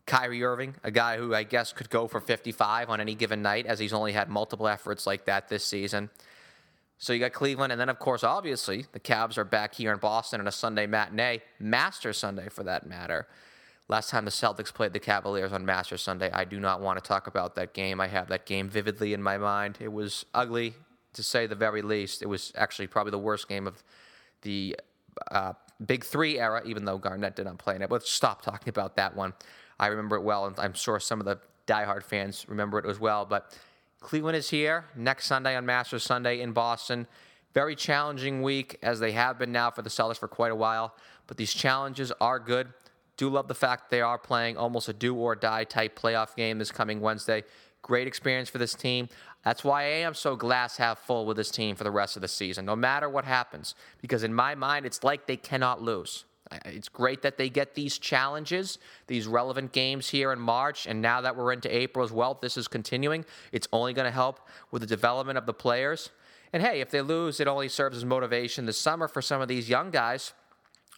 Kyrie Irving, a guy who I guess could go for 55 on any given night, as he's only had multiple efforts like that this season. So you got Cleveland, and then, of course, obviously, the Cavs are back here in Boston on a Sunday matinee, Master Sunday for that matter. Last time the Celtics played the Cavaliers on Master Sunday, I do not want to talk about that game. I have that game vividly in my mind. It was ugly, to say the very least. It was actually probably the worst game of the uh, Big Three era, even though Garnett did not play in it. But let's stop talking about that one. I remember it well, and I'm sure some of the diehard fans remember it as well. But Cleveland is here next Sunday on Masters Sunday in Boston. Very challenging week, as they have been now for the Celtics for quite a while. But these challenges are good. Do love the fact they are playing almost a do or die type playoff game this coming Wednesday. Great experience for this team. That's why I am so glass half full with this team for the rest of the season, no matter what happens. Because in my mind, it's like they cannot lose. It's great that they get these challenges, these relevant games here in March, and now that we're into April as well, this is continuing. It's only going to help with the development of the players. And hey, if they lose, it only serves as motivation this summer for some of these young guys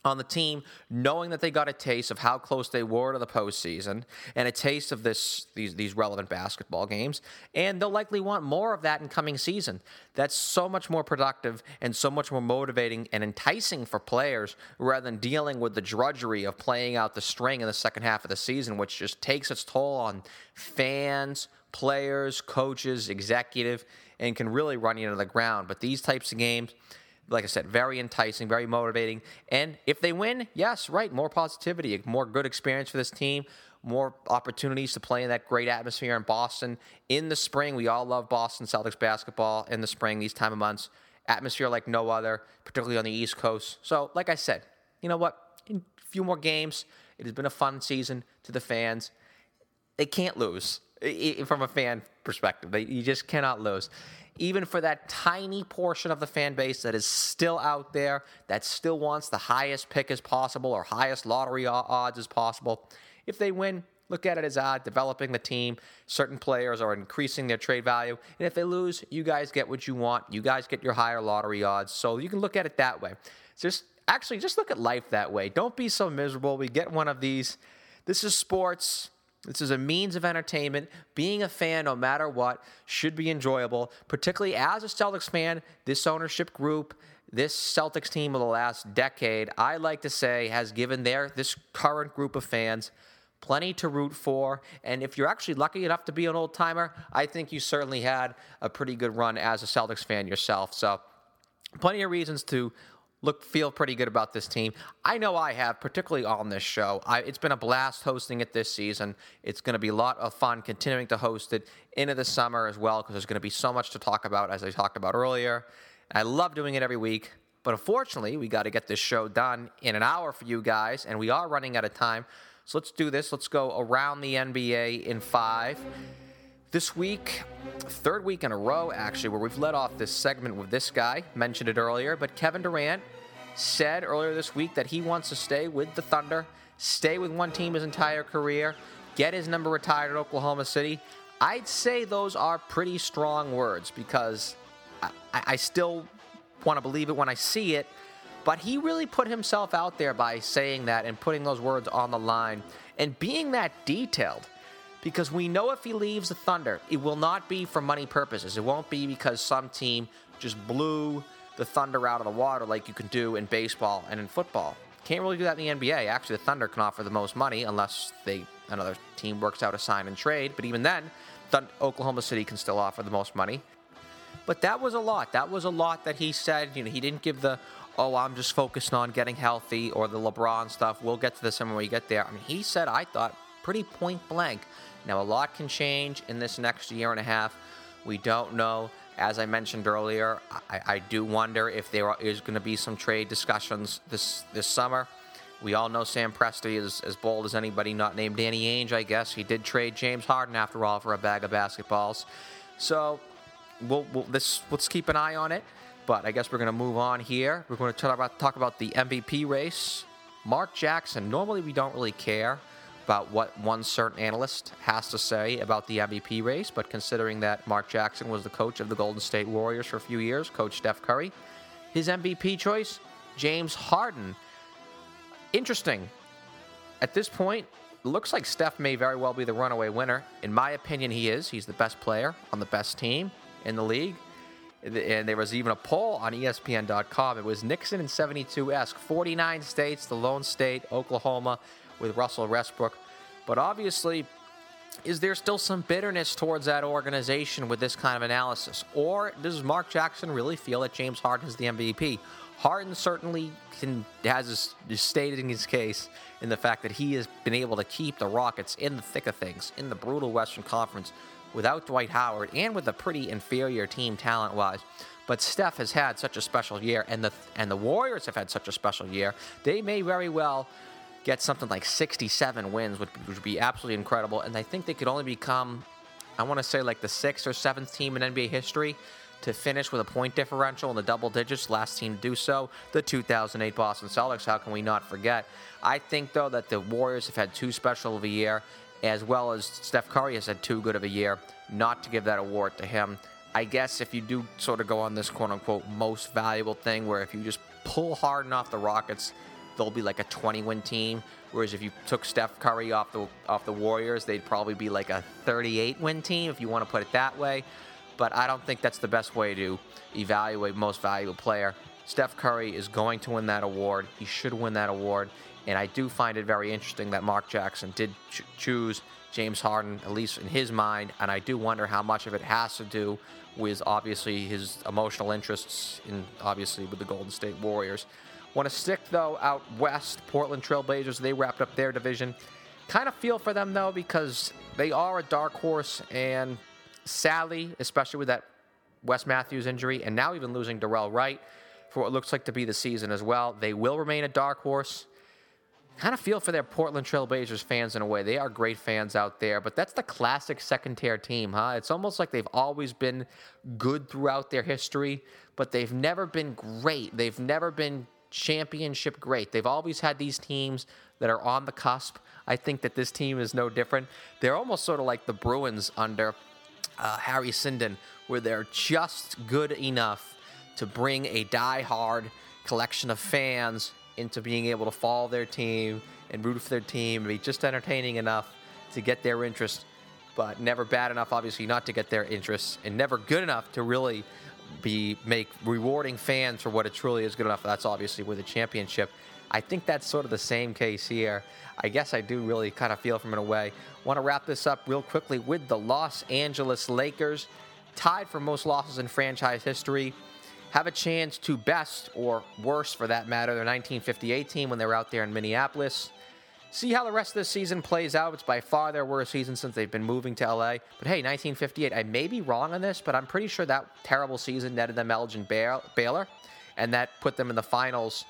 on the team, knowing that they got a taste of how close they were to the postseason and a taste of this these these relevant basketball games, and they'll likely want more of that in coming season. That's so much more productive and so much more motivating and enticing for players rather than dealing with the drudgery of playing out the string in the second half of the season, which just takes its toll on fans, players, coaches, executive, and can really run you into the ground. But these types of games like I said, very enticing, very motivating. And if they win, yes, right, more positivity, more good experience for this team, more opportunities to play in that great atmosphere in Boston. In the spring, we all love Boston Celtics basketball in the spring, these time of months. Atmosphere like no other, particularly on the East Coast. So, like I said, you know what? In a few more games, it has been a fun season to the fans. They can't lose from a fan perspective. You just cannot lose even for that tiny portion of the fan base that is still out there, that still wants the highest pick as possible or highest lottery odds as possible. If they win, look at it as uh, developing the team. Certain players are increasing their trade value. And if they lose, you guys get what you want. You guys get your higher lottery odds. So you can look at it that way. Just actually, just look at life that way. Don't be so miserable. We get one of these. This is sports. This is a means of entertainment. Being a fan, no matter what, should be enjoyable, particularly as a Celtics fan. This ownership group, this Celtics team of the last decade, I like to say, has given their this current group of fans plenty to root for. And if you're actually lucky enough to be an old timer, I think you certainly had a pretty good run as a Celtics fan yourself. So, plenty of reasons to look feel pretty good about this team. I know I have, particularly on this show. I, it's been a blast hosting it this season. It's going to be a lot of fun continuing to host it into the summer as well because there's going to be so much to talk about as I talked about earlier. I love doing it every week, but unfortunately, we got to get this show done in an hour for you guys, and we are running out of time. So let's do this. Let's go around the NBA in five. This week, third week in a row, actually, where we've led off this segment with this guy, mentioned it earlier, but Kevin Durant said earlier this week that he wants to stay with the Thunder, stay with one team his entire career, get his number retired at Oklahoma City. I'd say those are pretty strong words because I, I still want to believe it when I see it, but he really put himself out there by saying that and putting those words on the line and being that detailed because we know if he leaves the Thunder, it will not be for money purposes. It won't be because some team just blew the Thunder out of the water like you can do in baseball and in football. Can't really do that in the NBA. Actually, the Thunder can offer the most money unless they another team works out a sign and trade. But even then, Oklahoma City can still offer the most money. But that was a lot. That was a lot that he said. You know, he didn't give the oh, I'm just focused on getting healthy or the LeBron stuff. We'll get to this when we get there. I mean, he said, I thought, pretty point blank. Now, a lot can change in this next year and a half. We don't know. As I mentioned earlier, I, I do wonder if there is going to be some trade discussions this, this summer. We all know Sam Presti is as bold as anybody, not named Danny Ainge, I guess. He did trade James Harden after all for a bag of basketballs. So we'll, we'll this, let's keep an eye on it. But I guess we're going to move on here. We're going to talk about, talk about the MVP race. Mark Jackson, normally we don't really care about what one certain analyst has to say about the MVP race, but considering that Mark Jackson was the coach of the Golden State Warriors for a few years, Coach Steph Curry, his MVP choice, James Harden. Interesting. At this point, looks like Steph may very well be the runaway winner. In my opinion, he is. He's the best player on the best team in the league. And there was even a poll on ESPN.com. It was Nixon and 72 esque. 49 states, the lone state, Oklahoma, with Russell Westbrook. But obviously, is there still some bitterness towards that organization with this kind of analysis? Or does Mark Jackson really feel that James Harden is the MVP? Harden certainly can, has stated in his case in the fact that he has been able to keep the Rockets in the thick of things, in the brutal Western Conference, without Dwight Howard and with a pretty inferior team talent wise. But Steph has had such a special year, and the and the Warriors have had such a special year. They may very well get something like 67 wins, which would be absolutely incredible. And I think they could only become, I want to say, like the sixth or seventh team in NBA history to finish with a point differential in the double digits. Last team to do so, the 2008 Boston Celtics. How can we not forget? I think, though, that the Warriors have had too special of a year, as well as Steph Curry has had too good of a year, not to give that award to him. I guess if you do sort of go on this quote unquote most valuable thing, where if you just pull Harden off the Rockets, they'll be like a 20 win team. Whereas if you took Steph Curry off the off the Warriors, they'd probably be like a 38 win team if you want to put it that way. But I don't think that's the best way to evaluate most valuable player. Steph Curry is going to win that award. He should win that award. And I do find it very interesting that Mark Jackson did ch- choose James Harden, at least in his mind. And I do wonder how much of it has to do with obviously his emotional interests in obviously with the Golden State Warriors. Want to stick, though, out west. Portland Trailblazers, they wrapped up their division. Kind of feel for them, though, because they are a dark horse. And sadly, especially with that Wes Matthews injury, and now even losing Dorell Wright for what looks like to be the season as well, they will remain a dark horse. Kind of feel for their Portland Trailblazers fans in a way. They are great fans out there, but that's the classic second tier team, huh? It's almost like they've always been good throughout their history, but they've never been great. They've never been championship great. They've always had these teams that are on the cusp. I think that this team is no different. They're almost sort of like the Bruins under uh, Harry Sinden, where they're just good enough to bring a die-hard collection of fans into being able to follow their team and root for their team and be just entertaining enough to get their interest, but never bad enough, obviously, not to get their interest, and never good enough to really be make rewarding fans for what it truly is good enough. That's obviously with a championship. I think that's sort of the same case here. I guess I do really kind of feel from in a way. Want to wrap this up real quickly with the Los Angeles Lakers, tied for most losses in franchise history. Have a chance to best or worse for that matter, their 1958 team when they were out there in Minneapolis. See how the rest of the season plays out. It's by far their worst season since they've been moving to LA. But hey, 1958, I may be wrong on this, but I'm pretty sure that terrible season netted them Elgin Baylor, and that put them in the finals.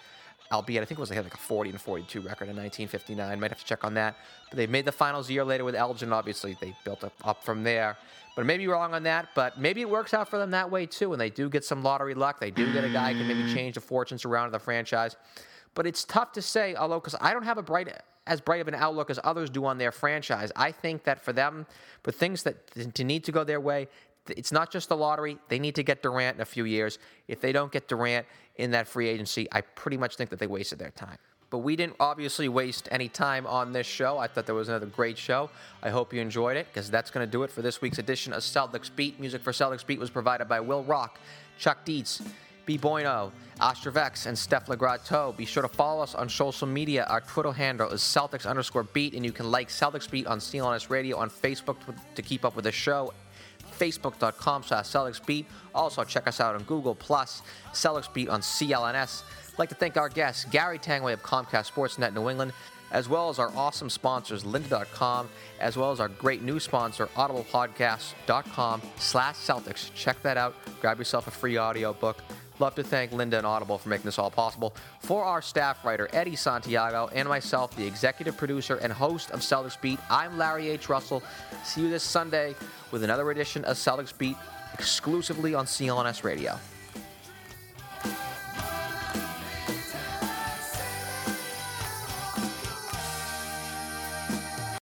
Albeit, I think it was they had like a 40 and 42 record in 1959. Might have to check on that. But they made the finals a year later with Elgin. Obviously, they built up, up from there. But I may be wrong on that. But maybe it works out for them that way too. And they do get some lottery luck. They do get a guy who can maybe change the fortunes around the franchise. But it's tough to say, although, because I don't have a bright as bright of an outlook as others do on their franchise. I think that for them, for things that to need to go their way, it's not just the lottery. They need to get Durant in a few years. If they don't get Durant in that free agency, I pretty much think that they wasted their time. But we didn't obviously waste any time on this show. I thought that was another great show. I hope you enjoyed it because that's going to do it for this week's edition of Celtics Beat. Music for Celtics Beat was provided by Will Rock, Chuck Dietz, B. Boino, Astrovex, and Steph Legrateau. Be sure to follow us on social media. Our Twitter handle is Celtics underscore beat, and you can like Celtics Beat on CLNS Radio on Facebook to keep up with the show facebook.com slash Celtics Beat. Also, check us out on Google Plus, Celtics Beat on CLNS. I'd like to thank our guests, Gary Tanguay of Comcast Sportsnet New England, as well as our awesome sponsors, lynda.com, as well as our great new sponsor, audiblepodcast.com slash Celtics. Check that out. Grab yourself a free audio book. Love to thank Lynda and Audible for making this all possible. For our staff writer, Eddie Santiago, and myself, the executive producer and host of Celtics Beat, I'm Larry H. Russell. See you this Sunday with another edition of Celtics Beat exclusively on CLNS Radio.